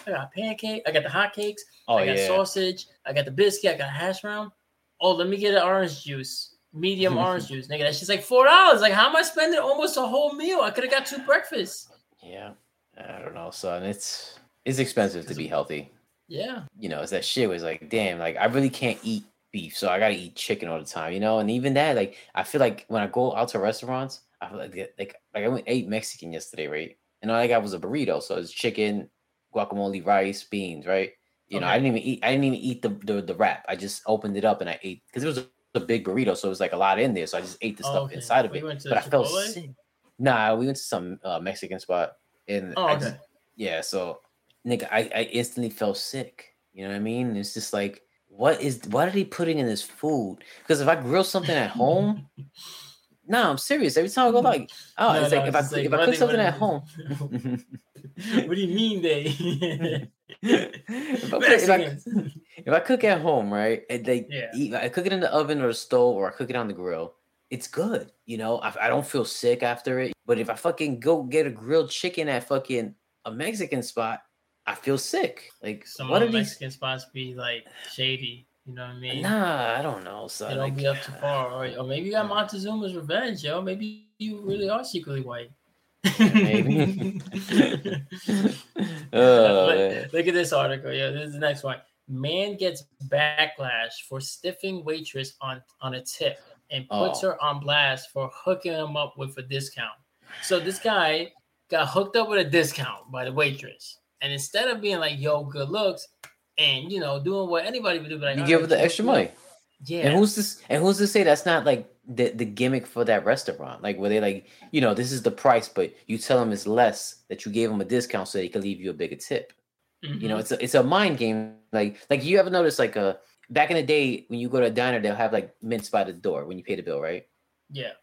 I got pancake, I got the hot cakes, Oh I got yeah. sausage, I got the biscuit, I got hash brown. Oh, let me get an orange juice, medium orange juice, nigga. That's just like four dollars. Like, how am I spending almost a whole meal? I could have got two breakfasts. Yeah. I don't know, son. It's it's expensive to be healthy. Yeah, You know, it's that shit was like, damn, like I really can't eat beef, so I gotta eat chicken all the time, you know? And even that, like I feel like when I go out to restaurants, I feel like like like I went ate Mexican yesterday, right? And all I got was a burrito. So it's chicken, guacamole, rice, beans, right? You know, I didn't even eat I didn't even eat the the, the wrap. I just opened it up and I ate because it was a, big burrito, so it was like a lot in there. So I just ate the Oh, stuff okay. inside of We it. went to But I felt sick. Nah, we went to some uh, Mexican spot and Oh, okay. just, yeah, so nigga, I, I instantly felt sick. You know what I mean? It's just like, what is what are they putting in this food? Because if I grill something at home, no, I'm serious. Every time I go mm-hmm. like, oh, No, it's no, like if I like, if I cook something at home, what do you mean they? if, I cook, if, I, if I cook at home, right, and they Yeah. eat, I cook it in the oven or the stove or I cook it on the grill, it's good. You know, I, I don't feel sick after it. But if I fucking go get a grilled chicken at fucking a Mexican spot, I feel sick. Like, Some what of the these? Mexican spots be like shady. You know what I mean? Nah, I don't know. So It don't like, be up too far. Uh, or, or maybe you got Montezuma's revenge, yo. Maybe you really are secretly white. maybe. Oh, Look- look at this article. Yeah, this is the next one. Man gets backlash for stiffing waitress on on a tip and puts Oh. her on blast for hooking him up with a discount. So this guy got hooked up with a discount by the waitress, and instead of being like, "Yo, good looks," and you know, doing what anybody would do, be like, you give her the extra money. Yeah, And who's this? And who's to say that's not like the, the gimmick for that restaurant? Like where they like, you know, this is the price, but you tell them it's less that you gave them a discount so they can leave you a bigger tip. You know, Mhm. it's a, it's a mind game. Like like you ever notice like a back in the day when you go to a diner, they'll have like mints by the door when you pay the bill, right? yeah,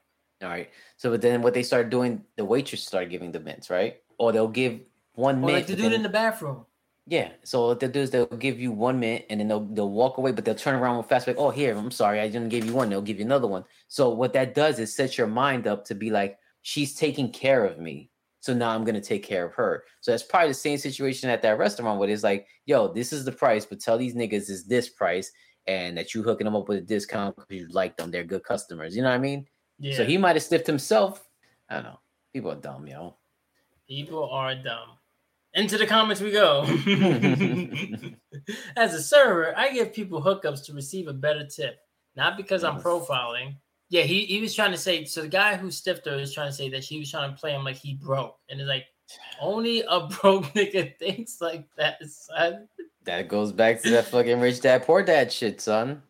All right. So but then what they started doing, the waitress started giving the mints, right? Or they'll give one mint. like the dude in the bathroom. yeah. So what they'll do is they'll give you one minute and then they'll they'll walk away, but they'll turn around real fast, like, oh here, I'm sorry, I didn't give you one. They'll give you another one. So what that does is set your mind up to be like, she's taking care of me. So now I'm gonna take care of her. So that's probably the same situation at that restaurant where it's like, yo, this is the price, but tell these niggas is this price, and that you hooking them up with a discount because you like them. They're good customers. You know what I mean? Yeah, So he might have stiffed himself. I don't know. People are dumb, yo. People are dumb. Into the comments we go. As a server, I give people hookups to receive a better tip, not because I'm profiling. Yeah, he, he was trying to say, so the guy who stiffed her is trying to say that she was trying to play him like he broke. And it's like, only a broke nigga thinks like that, son. That goes back to that fucking rich dad, poor dad shit, son.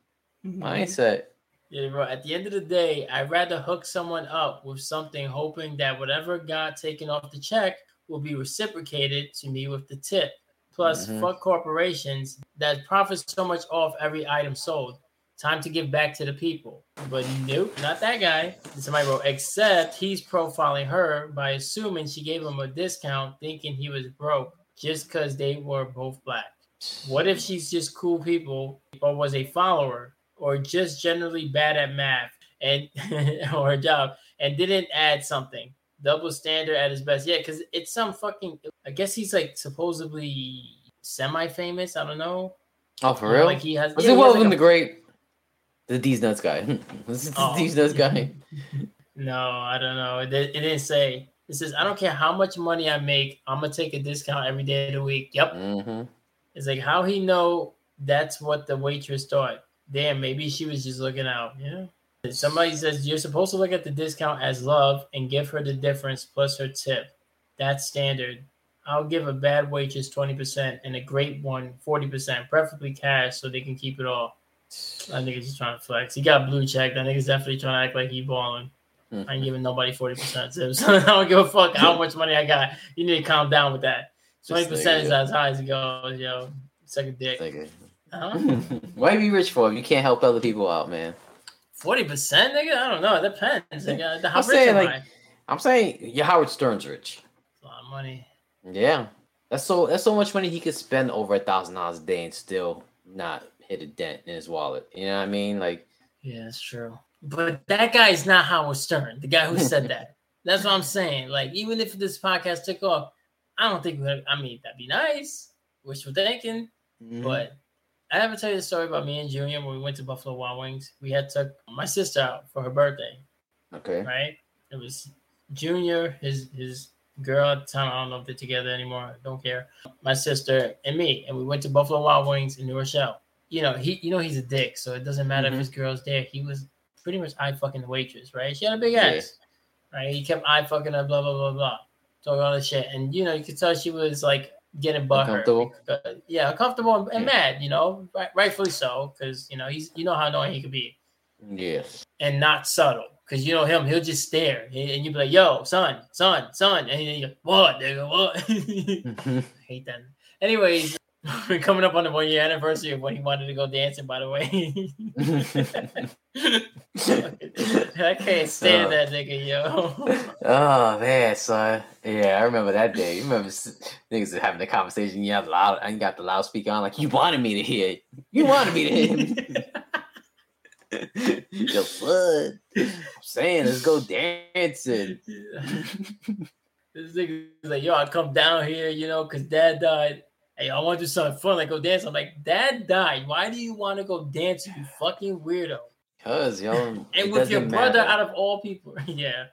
Mhm. Mindset. Yeah, bro. At the end of the day, I'd rather hook someone up with something, hoping that whatever got taken off the check will be reciprocated to me with the tip. Plus, Mhm. fuck corporations that profit so much off every item sold. Time to give back to the people. But nope, not that guy. Somebody wrote, except he's profiling her by assuming she gave him a discount, thinking he was broke just because they were both black. What if she's just cool people or was a follower or just generally bad at math and or a job and didn't add something? Double standard at his best. Yeah, because it's some fucking I guess he's like supposedly semi-famous. I don't know. Oh, for real? Like he has Was yeah, it he well has from like the a- great? The D's nuts guy. It the Oh. D's nuts guy? No, I don't know. It, it didn't say. It says, I don't care how much money I make, I'm gonna take a discount every day of the week. Yep. hmm It's like how he know that's what the waitress thought. Damn, maybe she was just looking out. Yeah. Somebody says you're supposed to look at the discount as love and give her the difference plus her tip. That's standard. I'll give a bad waitress 20% and a great one 40%, preferably cash so they can keep it all. I think he's just trying to flex. He got blue checked. I think he's definitely trying to act like he balling. Hmm. I ain't giving nobody 40% tips. I don't give a fuck how much money I got. You need to calm down with that. 20% is as high as it goes, yo. Suck a dick. Huh? Why be rich for if you can't help other people out, man? Forty percent, nigga. I don't know. It depends. Nigga. How I'm rich saying, am like- I? I'm saying you're Howard Stern's rich. A lot of money. Yeah, that's so that's so much money he could spend over a thousand dollars a day and still not hit a dent in his wallet. You know what I mean? Like, Yeah, that's true. But that guy is not Howard Stern, the guy who said that. That's what I'm saying. Like, even if this podcast took off, I don't think. I mean, that'd be nice. Wishful thinking. mhm. But I ever tell you the story about me and Junior when we went to Buffalo Wild Wings. We had took my sister out for her birthday. okay, right? It was Junior, his his girl at the time. I don't know if they're together anymore. I don't care. My sister and me, and we went to Buffalo Wild Wings in New Rochelle. You know, he you know he's a dick, so it doesn't matter Mhm. if his girl's there. He was pretty much eye fucking the waitress, right? She had a big Yeah. ass, right? He kept eye fucking her, blah blah blah blah, talking all this shit, and you know you could tell she was like getting butthurt. Because- yeah, uncomfortable and, and Yeah. mad. You know, right, rightfully so, because you know he's you know how annoying he could be yes, and not subtle. Cause you know him, he'll just stare and and you be like, "Yo, son, son, son," and he's like, "What, nigga? What?" I hate that. Anyways, we're coming up on the one year anniversary of when he wanted to go dancing. By the way, I can't stand Uh. that nigga, yo. oh man, son. Yeah, I remember that day. You remember niggas having a conversation. You have loud. I got the loudspeaker on. Like you wanted me to hear. it. You wanted me to hear. it. Yo, son. I'm saying, let's go dancing. this nigga's like, yo, I come down here, you know, because dad died. Hey, I want to do something fun, like go dance. I'm like, Dad died. Why do you want to go dance, you fucking weirdo? Cause yo, And with your brother out of all people, yeah.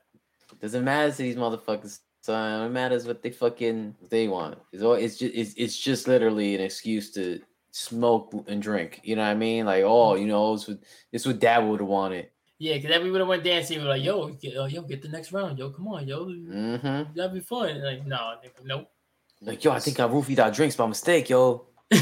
Doesn't matter to these motherfuckers. Son. It matters what they fucking they want. It's all it's just it's, it's just literally an excuse to smoke and drink. You know what I mean? Like, oh, you know, it's what this what dad would have wanted. Yeah, because then we would have went dancing. We were like, yo, get, uh, yo, get the next round. Yo, come on, yo. Mm-hmm. That'd be fun. Like, no, nope. Like, yo, I think I roofied our drinks by mistake, yo.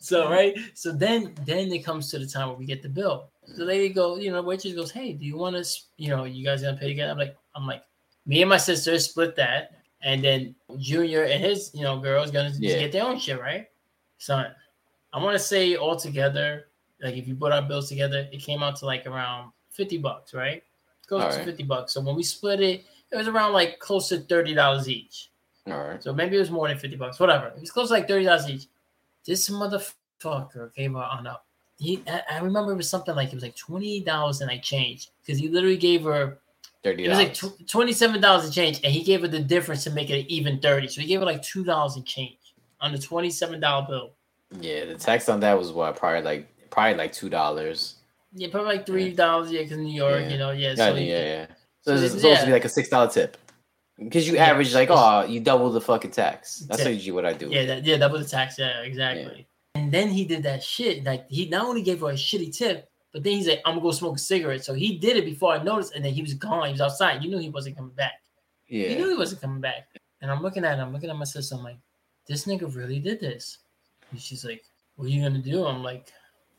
so right, so then then it comes to the time where we get the bill. The lady goes, you know, waitress goes, hey, do you want us? You know, you guys gonna pay together? I'm like, I'm like, me and my sister split that, and then Junior and his, you know, girls gonna yeah. get their own shit, right? Son, I want to say altogether, like if you put our bills together, it came out to like around fifty bucks, right? Goes to right. fifty bucks. So when we split it, it was around like close to thirty dollars each. All right. So maybe it was more than fifty bucks, whatever. It was close to like thirty dollars each. This motherfucker came out on up. He, I remember it was something like it was like twenty dollars and I changed because he literally gave her thirty. It was like tw- twenty seven dollars and change, and he gave her the difference to make it even thirty. So he gave her like two dollars and change on the twenty seven dollar bill. Yeah, the tax on that was what probably like probably like two dollars. Yeah, probably like three dollars. Yeah, because New York, yeah. you know, yeah. So yeah, yeah. So, so it's supposed yeah. to be like a six dollar tip. Because you yeah. average like, oh, you double the fucking tax. That's tip. usually what I do. Yeah, that, yeah, double the tax. Yeah, exactly. Yeah. And then he did that shit. Like he not only gave her a shitty tip, but then he's like, I'm gonna go smoke a cigarette. So he did it before I noticed, and then he was gone. He was outside. You knew he wasn't coming back. Yeah. You knew he wasn't coming back. And I'm looking at him, I'm looking at my sister. I'm like, this nigga really did this. And she's like, What are you gonna do? I'm like,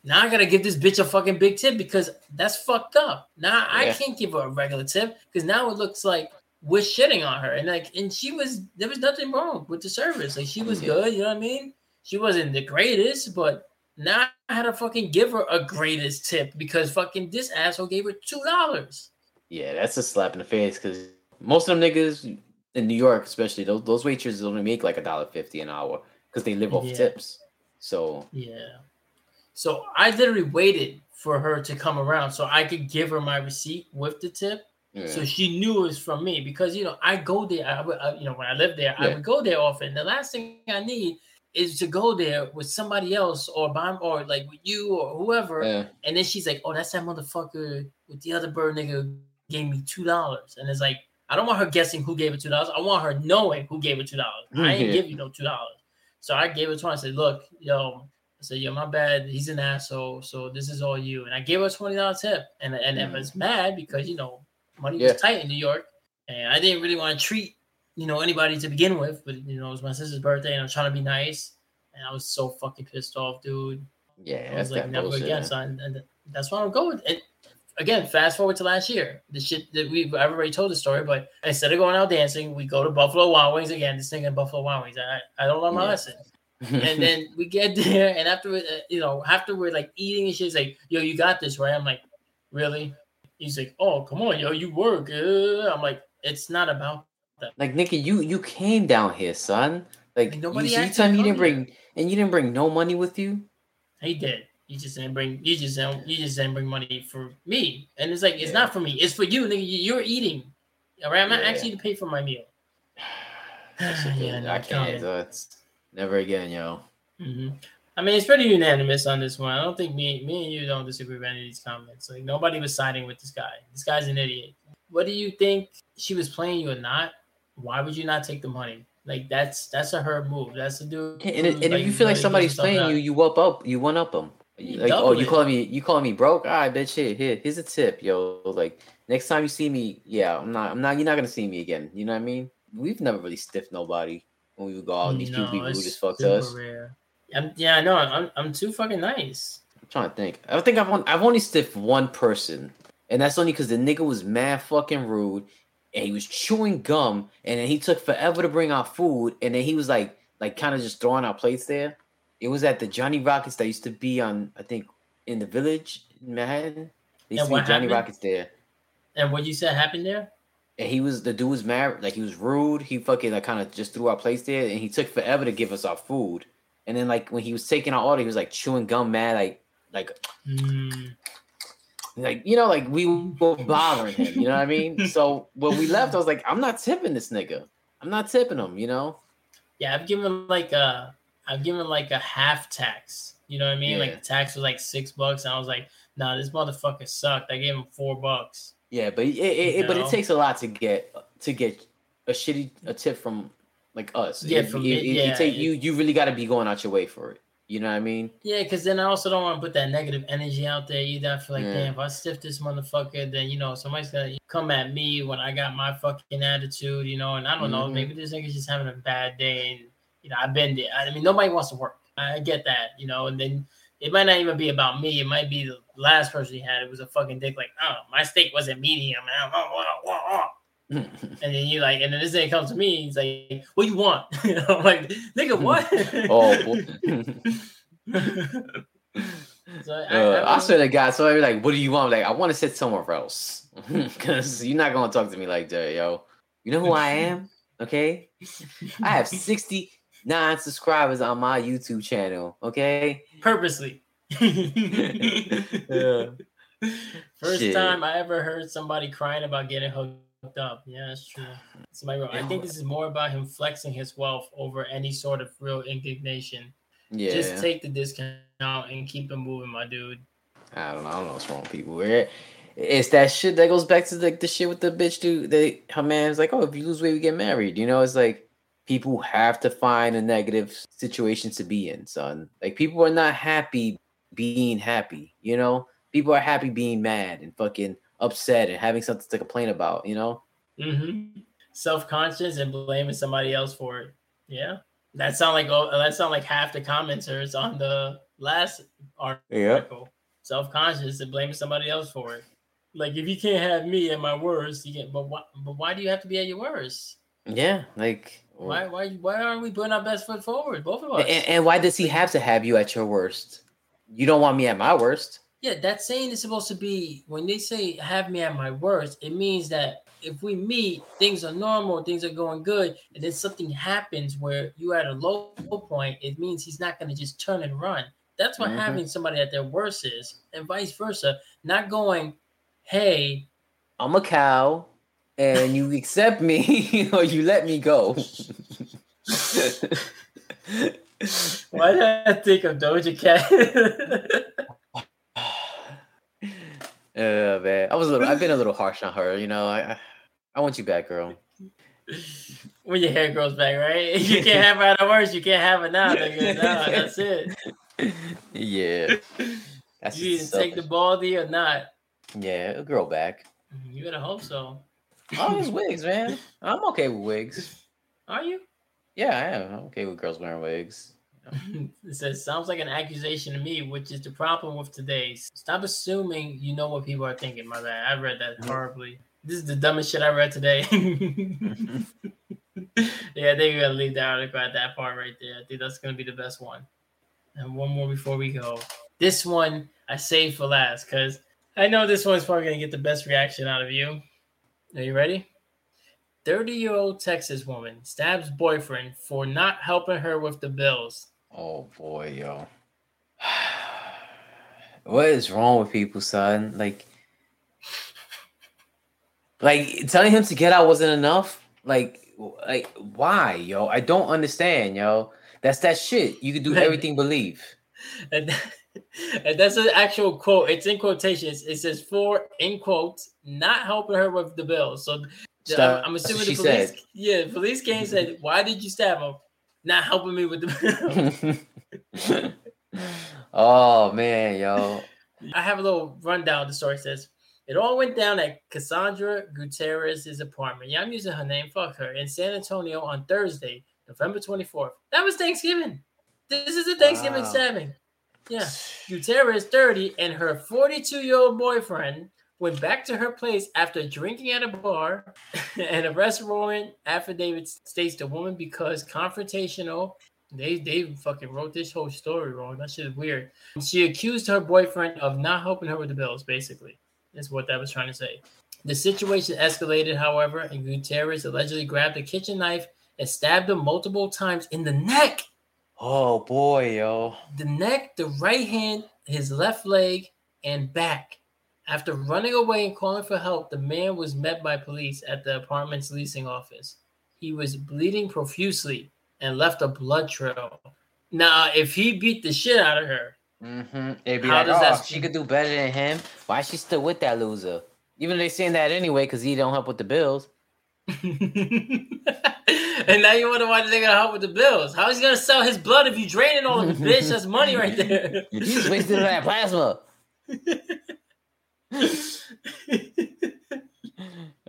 now I gotta give this bitch a fucking big tip because that's fucked up. Now yeah. I can't give her a regular tip because now it looks like we're shitting on her. And like, and she was there was nothing wrong with the service. Like she was good, you know what I mean? She wasn't the greatest, but now I had to fucking give her a greatest tip because fucking this asshole gave her two dollars. Yeah, that's a slap in the face because most of them niggas in New York, especially those those waitresses only make like a dollar fifty an hour because they live off yeah. tips. So yeah. So I literally waited for her to come around so I could give her my receipt with the tip. Yeah. So she knew it was from me because you know I go there. I, I uh, you know when I lived there, yeah. I would go there often. The last thing I need is to go there with somebody else or by or like with you or whoever. Yeah. And then she's like, "Oh, that's that motherfucker with the other bird nigga gave me two dollars." And it's like I don't want her guessing who gave it two dollars. I want her knowing who gave it two dollars. I ain't give you no two dollars. So I gave it to her. I said, "Look, yo." I said, "Yo, my bad. He's an asshole. So this is all you." And I gave her a twenty dollar tip, and and mm. I was mad because you know money yeah. was tight in New York, and I didn't really want to treat you know anybody to begin with. But you know, it was my sister's birthday, and I was trying to be nice, and I was so fucking pissed off, dude. Yeah, I was like, never bullshit, again, son. And that's why I'm going. And again, fast forward to last year, the shit that we I've already told the story, but instead of going out dancing, we go to Buffalo Wild Wings again. This thing in Buffalo Wild Wings. I I don't learn my yeah. lesson and then we get there, and after uh, you know, after we're like eating and shit, it's like, yo, you got this, right? I'm like, really? He's like, oh, come on, yo, you work. Uh, I'm like, it's not about that. Like, Nicky, you you came down here, son. Like, like nobody. You, you tell me you didn't bring, here. and you didn't bring no money with you. He did. You just didn't bring. You just didn't. You just didn't bring money for me. And it's like, it's yeah. not for me. It's for you, nigga. You're eating. All right, I'm not yeah. asking you to pay for my meal. yeah, no, I can't. It's Never again, yo. Mm-hmm. I mean, it's pretty unanimous on this one. I don't think me, me and you don't disagree with any of these comments. Like nobody was siding with this guy. This guy's an idiot. What do you think? She was playing you or not? Why would you not take the money? Like that's that's a her move. That's a dude. And, and like, if you feel like somebody's playing you, you up up, you one up them. Like, oh, you calling me, you calling me broke? All right, bitch. Here, here, here's a tip, yo. Like next time you see me, yeah, I'm not, I'm not. You're not gonna see me again. You know what I mean? We've never really stiffed nobody when we would go out and these no, people who just fucked us. I'm, yeah, I know. I'm, I'm too fucking nice. I'm trying to think. I think I've, I've only stiffed one person, and that's only because the nigga was mad fucking rude, and he was chewing gum, and then he took forever to bring out food, and then he was like, like kind of just throwing our plates there. It was at the Johnny Rockets that used to be on, I think, in the village in Manhattan. There used and to be Johnny happened? Rockets there. And what you said happened there? And he was the dude was mad, like he was rude. He fucking like kind of just threw our place there, and he took forever to give us our food. And then like when he was taking our order, he was like chewing gum, mad, like like. Mm. Like you know, like we were bothering him. You know what I mean? so when we left, I was like, I'm not tipping this nigga. I'm not tipping him. You know. Yeah, I've given like a, I've given like a half tax. You know what I mean? Yeah. Like the tax was like six bucks, and I was like, nah, this motherfucker sucked. I gave him four bucks. Yeah, but it, it, it- but it takes a lot to get to get a shitty a tip from like us. Yeah, It- from it, me, it- it yeah, take it- you you really got to be going out your way for it. You know what I mean? Yeah, because then I also don't want to put that negative energy out there either. I feel like, Yeah. damn, if I stiff this motherfucker, then you know somebody's gonna come at me when I got my fucking attitude, you know. And I don't know, Mhm. maybe this nigga's just having a bad day, and you know, I've been there. I mean, nobody wants to work. I get that, you know. And then it might not even be about me. It might be the last person he had. It was a fucking dick. Like, oh, my steak wasn't medium. Man. Oh, oh, oh, oh. And then you like, and then this thing comes to me. He's like, "What you want?" I'm like, "Nigga, what?" oh, so I, Uh, I I, swear to God, so I'm like, what do you want? Like, I want to sit somewhere else because you're not gonna talk to me like that, yo. You know who I am? Okay, I have 69 subscribers on my YouTube channel. Okay, purposely. Yeah. First Shit. time I ever heard somebody crying about getting hooked up. Yeah, that's true. Somebody wrote, I think this is more about him flexing his wealth over any sort of real indignation. yeah. Just take the discount and keep it moving, my dude. I don't know. I don't know what's wrong with people. It's that shit that goes back to the, the shit with the bitch dude. They her man's like, oh, if you lose weight, we get married. You know, it's like people have to find a negative situation to be in, son. Like people are not happy being happy. You know, people are happy being mad and fucking upset and having something to complain about. You know. Mm-hmm. Self-conscious and blaming somebody else for it. Yeah. That sound like oh, that sound like half the commenters on the last article. Self-conscious and blaming somebody else for it. Like if you can't have me at my worst, you can. But why? But why do you have to be at your worst? Yeah. Like. Why? Why? Why aren't we putting our best foot forward? Both of us. And, and why does he have to have you at your worst? You don't want me at my worst. Yeah, that saying is supposed to be when they say have me at my worst, it means that if we meet, things are normal, things are going good, and then something happens where you at a low point, it means he's not going to just turn and run. That's what Mhm. having somebody at their worst is, and vice versa. Not going, hey, I'm a cow, and you accept me or you let me go. why did I think of Doja Cat? Uh, man, I was a little. I've been a little harsh on her. You know, I, I, I want you back, girl. when your hair grows back, right? You can't have her at her worst, you can't have it now, nigga. Nah, that's it. yeah, that's You either take the baldy or not. Yeah, a girl back. You better hope so. Oh, it's wigs, man. I'm okay with wigs. Are you? Yeah, I am. I'm okay with girls wearing wigs. it says sounds like an accusation to me, which is the problem with today's. Stop assuming you know what people are thinking. My bad. I read that horribly. This is the dumbest shit I read today. yeah, I think we're gonna leave the article at that part right there. I think that's gonna be the best one. And one more before we go. This one I saved for last because I know this one's probably gonna get the best reaction out of you. Are you ready? 30 year old Texas woman stabs boyfriend for not helping her with the bills. Oh boy, yo. What is wrong with people, son? Like, like telling him to get out wasn't enough. Like, like why, yo? I don't understand, yo. That's that shit. You can do everything believe. And, and that's an actual quote. It's in quotations. It says for in quotes, not helping her with the bills. So Stop. I'm, I'm assuming the police. said. Yeah, the police came and said, "Why did you stab him? Not helping me with the oh man, yo. I have a little rundown. The story says it all went down at Cassandra Gutierrez's apartment. Yeah, I'm using her name. Fuck her in San Antonio on Thursday, November 24th. That was Thanksgiving. This is a Thanksgiving Wow. stabbing. Yeah. Gutierrez, 30, and her 42 year old boyfriend went back to her place after drinking at a bar. and arrest warrant affidavit states the woman because confrontational. They they fucking wrote this whole story wrong. That shit is weird. She accused her boyfriend of not helping her with the bills. Basically, is what that was trying to say. The situation escalated, however, and Gutierrez allegedly grabbed a kitchen knife and stabbed him multiple times in the neck Oh boy, yo. the neck, the right hand, his left leg, and back. After running away and calling for help, the man was met by police at the apartment's leasing office. He was bleeding profusely. and left a blood trail. Now, if he beat the shit out of her, Mm-hmm. They'd be How like, does oh, that- she could do better than him. Why is she still with that loser? Even though they saying that anyway, because he don't help with the bills. and now you wonder why they're gonna help with the bills. How is he gonna sell his blood if you draining all of it, bitch? That's money right there. You just wasted that plasma.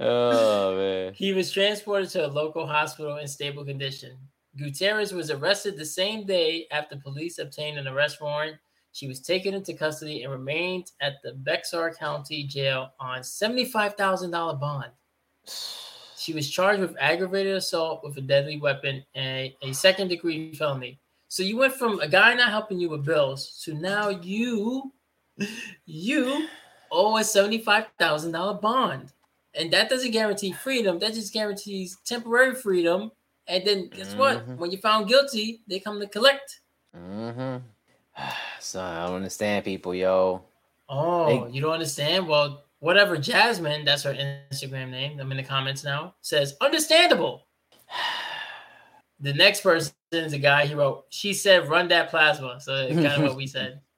Oh man. He was transported to a local hospital in stable condition. Gutierrez was arrested the same day after police obtained an arrest warrant. She was taken into custody and remained at the Bexar County Jail on $75,000 bond. She was charged with aggravated assault with a deadly weapon and a second degree felony. So you went from a guy not helping you with bills to now you you owe a $75,000 bond. And that doesn't guarantee freedom. That just guarantees temporary freedom. And then guess what? Mhm. When you're found guilty, they come to collect. Mm-hmm. So I don't understand people, yo. Oh, They- you don't understand? Well, whatever. Jasmine, that's her Instagram name. I'm in the comments now. Says understandable. The next person is a guy. He wrote, "She said run that plasma." So it's kind of what we said.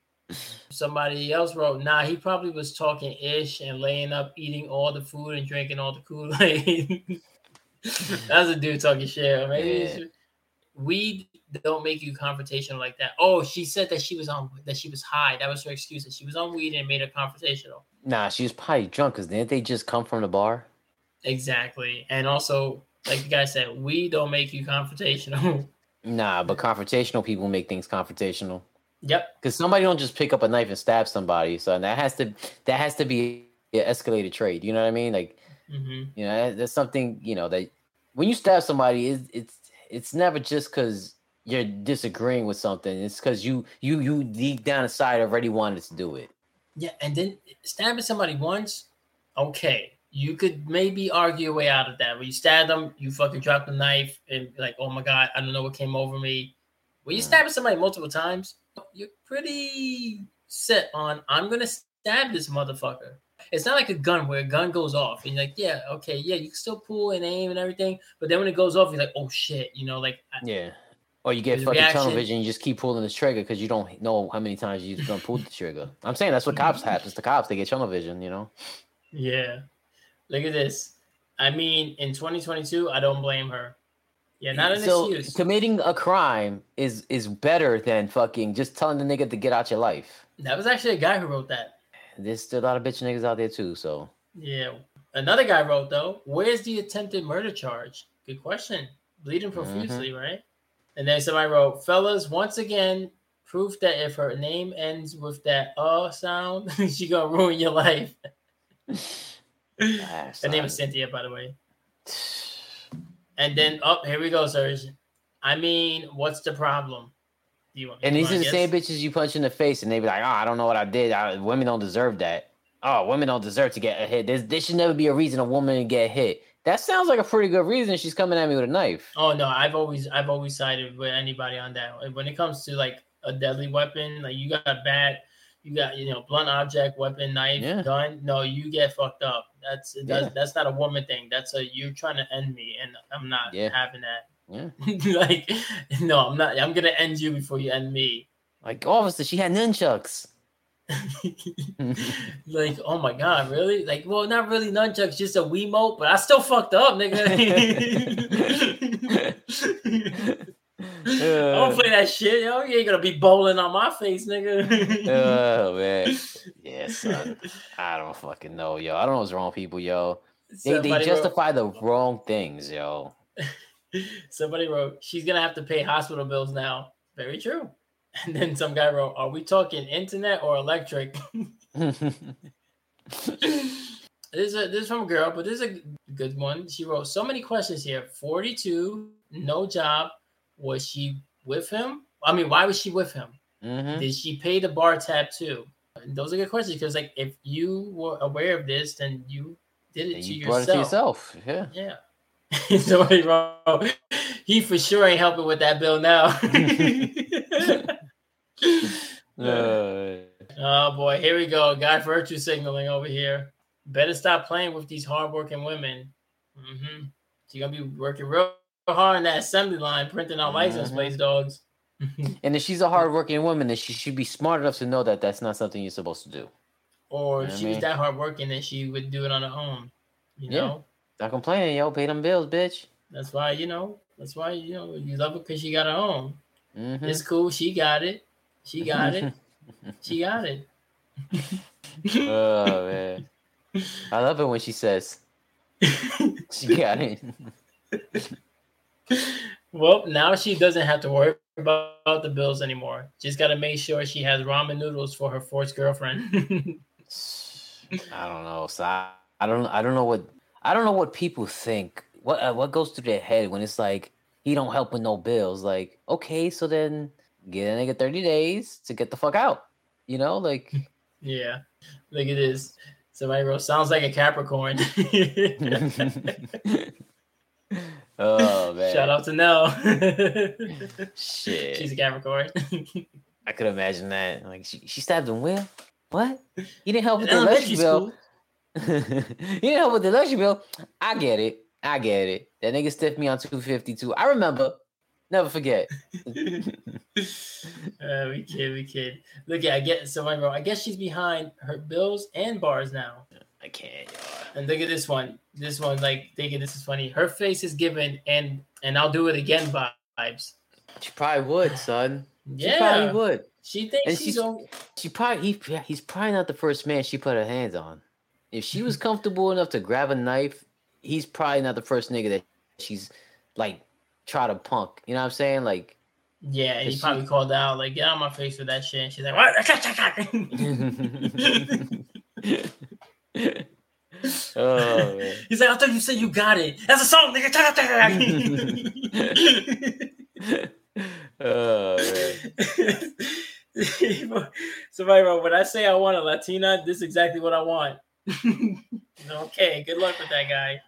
Somebody else wrote, "Nah, he probably was talking ish and laying up, eating all the food and drinking all the Kool Aid." That's a dude talking shit. Maybe it's- weed don't make you confrontational like that. Oh, she said that she was on that she was high. That was her excuse. That she was on weed and made her confrontational. Nah, she was probably drunk because didn't they just come from the bar? Exactly. And also, like the guy said, weed don't make you confrontational. Nah, but confrontational people make things confrontational. Yep. Because somebody don't just pick up a knife and stab somebody. So that has to that has to be an escalated trade. You know what I mean? Like hmm you know, that's something you know that when you stab somebody, it's it's it's never just because you're disagreeing with something. It's because you you you deep down inside already wanted to do it. Yeah, and then stabbing somebody once, okay, you could maybe argue your way out of that. When you stab them, you fucking drop the knife and like, oh my god, I don't know what came over me. When you stab stabbing somebody multiple times, you're pretty set on I'm gonna stab this motherfucker. It's not like a gun where a gun goes off and you're like, yeah, okay, yeah, you can still pull and aim and everything, but then when it goes off, you're like, oh shit, you know, like Yeah. Or you get fucking tunnel vision, you just keep pulling this trigger because you don't know how many times you're gonna pull the trigger. I'm saying that's what cops happens to cops. They get tunnel vision, you know. Yeah. Look at this. I mean, in 2022, I don't blame her. Yeah, not an so excuse. committing a crime is is better than fucking just telling the nigga to get out your life. That was actually a guy who wrote that. There's still a lot of bitch niggas out there too. So Yeah. Another guy wrote though, where's the attempted murder charge? Good question. Bleeding profusely, right? And then somebody wrote, fellas, once again, proof that if her name ends with that uh sound, she gonna ruin your life. Her name is. Cynthia, by the way. And then oh, here we go, Serge. I mean, what's the problem? Do you want And these are the same bitches you punch in the face, and they be like, "Oh, I don't know what I did. I, women don't deserve that. Oh, women don't deserve to get a hit. There's, there should never be a reason a woman to get hit. That sounds like a pretty good reason. She's coming at me with a knife. Oh no, I've always I've always sided with anybody on that. When it comes to like a deadly weapon, like you got a bad, you got you know blunt object, weapon, knife, Yeah. gun. No, you get fucked up. That's that's, Yeah. that's not a woman thing. That's a you're trying to end me, and I'm not Yeah. having that. Yeah. like no, I'm not. I'm gonna end you before you end me. Like, officer, she had nunchucks. like oh my god, really? Like well, not really nunchucks, just a Wiimote, but I still fucked up, nigga. I don't play that shit, yo. You ain't gonna be bowling on my face, nigga. oh man, yeah, son. I don't fucking know, yo. I don't know what's wrong with people, yo. They, they Somebody wrote- justify the wrong things, yo. Somebody wrote, she's gonna have to pay hospital bills now. Very true. And then some guy wrote, Are we talking internet or electric? this is a, this is from a girl, but this is a good one. She wrote so many questions here. 42, no job. Was she with him? I mean, why was she with him? Mhm. Did she pay the bar tab too? And those are good questions because, like, if you were aware of this, then you did it to you brought it to yourself. Yeah. Yeah. Somebody wrote, he for sure ain't helping with that bill now. Uh, oh boy, here we go. Guy virtue signaling over here. Better stop playing with these hardworking women. Mm-hmm. She's gonna be working real, hard in that assembly line printing out license Mhm. plates, dogs. And if she's a hardworking woman, then she should be smart enough to know that that's not something you're supposed to do. or You if know she what I was mean? that hardworking, then she would do it on her own. You Yeah. know, not complaining, yo. Pay them bills, bitch. that's why you know. That's why you know you love her because she got her own. Mhm. It's cool. She got it. She got it. She got it. oh man, I love it when she says she got it. Well, now she doesn't have to worry about the bills anymore. Just got to make sure she has ramen noodles for her forced girlfriend. I don't know. So I, I don't. I don't know what. I don't know what people think. What uh, what goes through their head when it's like he don't help with no bills. Like okay, so then get a nigga thirty days to get the fuck out. You know, like yeah, look at this. Somebody wrote, sounds like a Capricorn. oh man. Shout out to Nell. Shit. She's a Capricorn. I could imagine that. Like she, she stabbed him with what? He didn't help with the electric bill. he didn't help with the electric bill. I get it. I get it. That nigga stiffed me on 252. I remember. Never forget. uh, we kid, we kid. Look, yeah, I get so I wrote, I guess she's behind her bills and bars now. I can't. And look at this one. This one, like thinking this is funny. Her face is given and and I'll do it again vibes. She probably would, son. She Yeah, probably would. she thinks And she's she's- on. She probably he, he's probably not the first man she put her hands on. If she was comfortable enough to grab a knife, he's probably not the first nigga that she's like try to punk. You know what I'm saying? Like Yeah, he Is she- probably called out like, "Get out of my face with that shit." And she's like, "What?" oh man. He's like, "I thought you said you got it. That's a song, nigga." oh man. Somebody wrote, "When I say I want a Latina, this is exactly what I want." okay, good luck with that guy.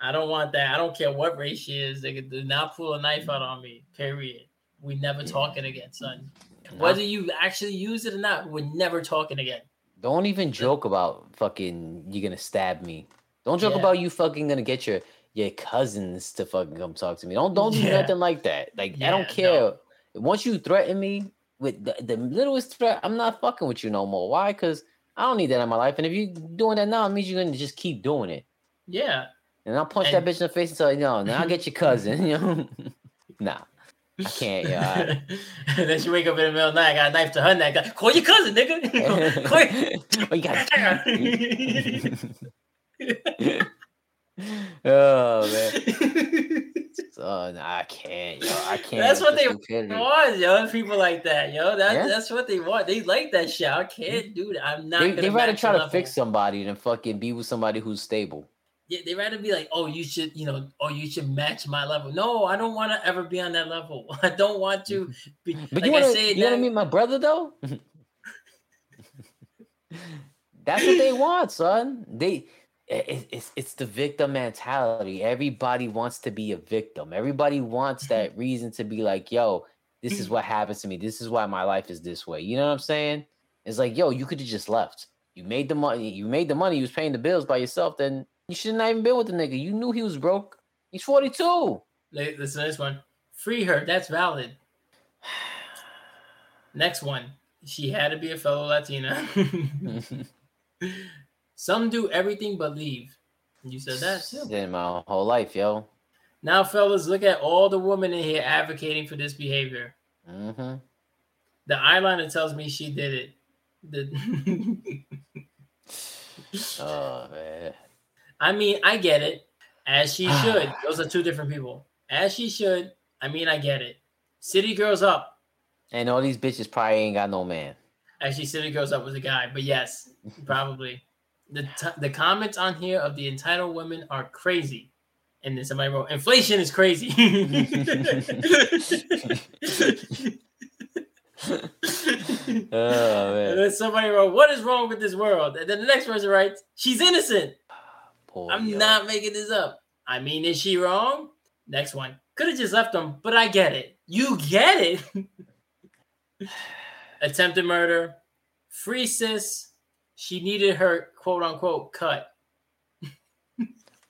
I don't want that. I don't care what race she is. They could do not pull a knife out on me. Period. We never talking again, son. Whether you actually use it or not, we're never talking again. Don't even joke about fucking you're gonna stab me. Don't joke Yeah. about you fucking gonna get your your cousins to fucking come talk to me. Don't don't do nothing like that. Like I don't care. Once you threaten me with the, the littlest threat, I'm not fucking with you no more. Why? Because I don't need that in my life. And if you're doing that now, it means you're gonna just keep doing it. Yeah. And I'll punch And- that bitch in the face and tell you, no, now I'll get your cousin. You know? nah. I can't, yeah. and then she wake up in the middle of the night, I got a knife to her neck. Call your cousin, nigga. Call your- oh, you got Oh man. Son, I can't, yo. I can't. That's what they the stupidity. want, yo. People like that, yo. That, Yeah. That's what they want. They like that shit. I can't do that. I'm not. They, they rather try to fix somebody than fucking be with somebody who's stable. Yeah, they rather be like, oh, you should, you know, oh, you should match my level. No, I don't want to ever be on that level. I don't want to mm-hmm. be. But like you want to you want to meet my brother though? That's what they want, son. They it, it's it's the victim mentality. Everybody wants to be a victim. Everybody wants that reason to be like, yo, this is what happens to me. This is why my life is this way. You know what I'm saying? It's like, yo, you could have just left. You made the money. You made the money. You was paying the bills by yourself. Then you should not even been with the nigga. You knew he was broke. He's 42. Li- Listen to this one. Free her. That's valid. Next one. She had to be a fellow Latina. Some do everything but leave. You said that too. In my whole life, yo. Now, fellas, look at all the women in here advocating for this behavior. hmm The eyeliner tells me she did it. The Oh man. I mean, I get it. As she should. Those are two different people. As she should. I mean, I get it. City Girls Up. And all these bitches probably ain't got no man. Actually, City Girls Up was a guy, but yes, probably. The, t- the comments on here of the entitled women are crazy. And then somebody wrote, inflation is crazy. Oh And then somebody wrote, What is wrong with this world? And then the next person writes, She's innocent. I'm yo. not making this up. I mean, is she wrong? Next one. Could have just left them, but I get it. You get it. Attempted murder. Free sis. She needed her quote unquote cut.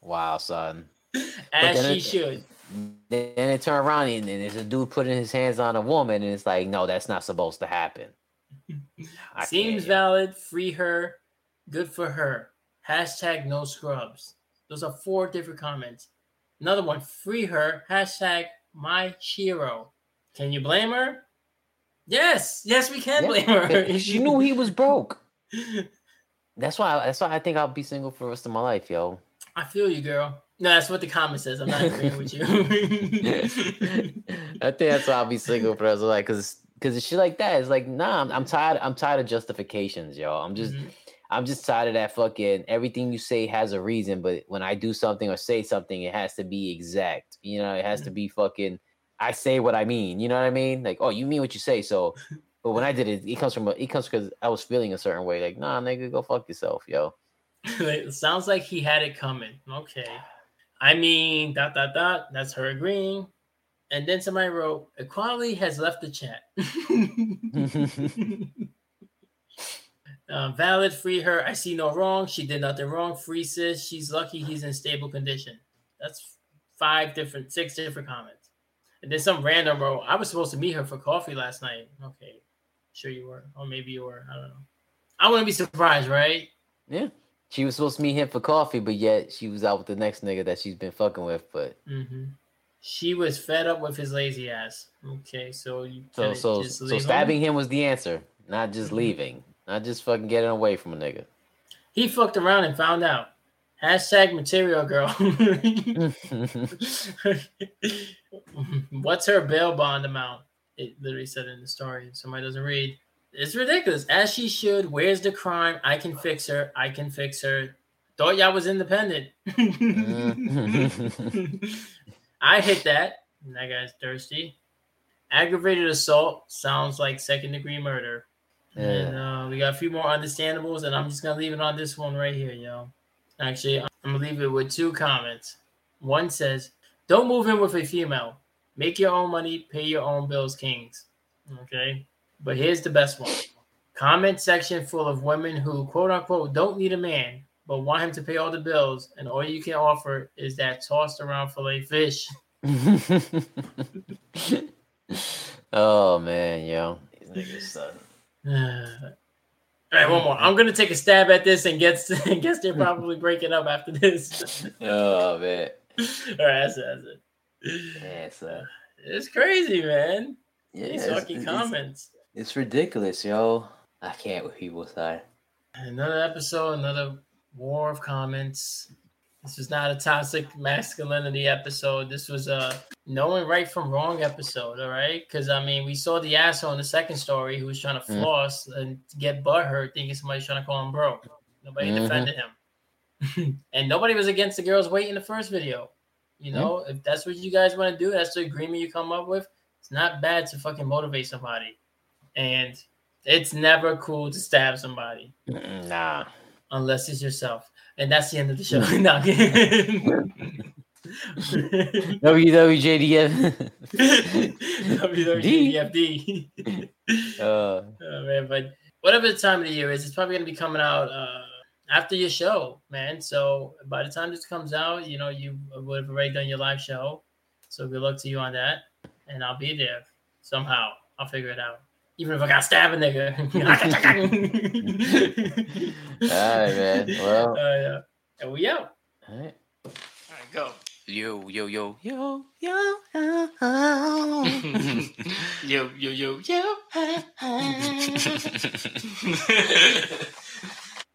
Wow, son. As she it- should. then it turned around and, there's a dude putting his hands on a woman, and it's like, no, that's not supposed to happen. Seems valid. Free her. Good for her. Hashtag no scrubs. Those are four different comments. Another one. Free her. Hashtag my hero. Can you blame her? Yes. Yes, we can Yeah, blame her. She knew he was broke. That's why. That's why I think I'll be single for the rest of my life, yo. I feel you, girl. No, that's what the comment says. I'm not agreeing with you. I think that's why I'll be single for the rest of my life, because because shit like that is like, nah, I'm, I'm tired. I'm tired of justifications, yo. I'm just. Mhm. I'm just tired of that fucking everything you say has a reason, but when I do something or say something, it has to be exact. You know, it has to mm-hmm. be fucking. I say what I mean. You know what I mean? Like, oh, you mean what you say. So, but when I did it, it comes from a, it comes because I was feeling a certain way. Like, nah, nigga, go fuck yourself, yo. it sounds like he had it coming. Okay. I mean, dot, dot, dot. That's her agreeing. And then somebody wrote, Equality has left the chat. Uh, valid, free her. I see no wrong. She did nothing wrong. Free sis. She's lucky he's in stable condition. That's five different, six different comments. And then some random wrote, I was supposed to meet her for coffee last night. Okay. Sure you were. Or maybe you were. I don't know. I wouldn't be surprised, right? Yeah, she was supposed to meet him for coffee, but yet she was out with the next nigga that she's been fucking with. But hmm She was fed up with his lazy ass. Okay, so you so so just so leave him? stabbing him was the answer, not just Mhm. leaving, not just fucking getting away from a nigga. He fucked around and found out. Hashtag material girl. What's her bail bond amount? It literally said in the story. Somebody doesn't read. It's ridiculous. As she should. Where's the crime? I can fix her. I can fix her. Thought y'all was independent. I hit that. That guy's thirsty. Aggravated assault sounds like second degree murder. And uh, we got a few more understandables, and I'm just gonna leave it on this one right here, yo. Actually, I'm gonna leave it with two comments. One says, "Don't move in with a female. Make your own money, pay your own bills, kings." Okay, but here's the best one. Comment section full of women who quote unquote don't need a man, but want him to pay all the bills, and all you can offer is that tossed around fillet fish. oh man, yo, these niggas son. Uh, All right, one more. I'm gonna take a stab at this and guess guess they're probably breaking up after this. Oh man, All right, that's it. That's it. yeah, uh, son. It's crazy, man. Yeah, These it's, fucking it's, comments. it's ridiculous, yo. I can't with people side. Another episode, another war of comments. This was not a toxic masculinity episode. This was a knowing right from wrong episode, all right? Because I mean, we saw the asshole in the second story who was trying to Mhm. floss and get butt hurt, thinking somebody's trying to call him bro. Nobody Mhm. defended him, and nobody was against the girl's weight in the first video. You know, if that's what you guys want to do, that's the agreement you come up with. It's not bad to fucking motivate somebody, and it's never cool to stab somebody Nah. unless it's yourself. And that's the end of the show. no, WWJDF. WWJDFD. uh, oh, man, but whatever the time of the year is, it's probably going to be coming out uh, after your show, man. So by the time this comes out, you know, you would have already done your live show. So good luck to you on that. And I'll be there somehow. I'll figure it out. Even if I got stabbed stab a nigga. all right, man. Well, Uh, yeah. And we out. all right. All right, go. Yo, yo, yo, yo, yo. yo, yo, yo, yo.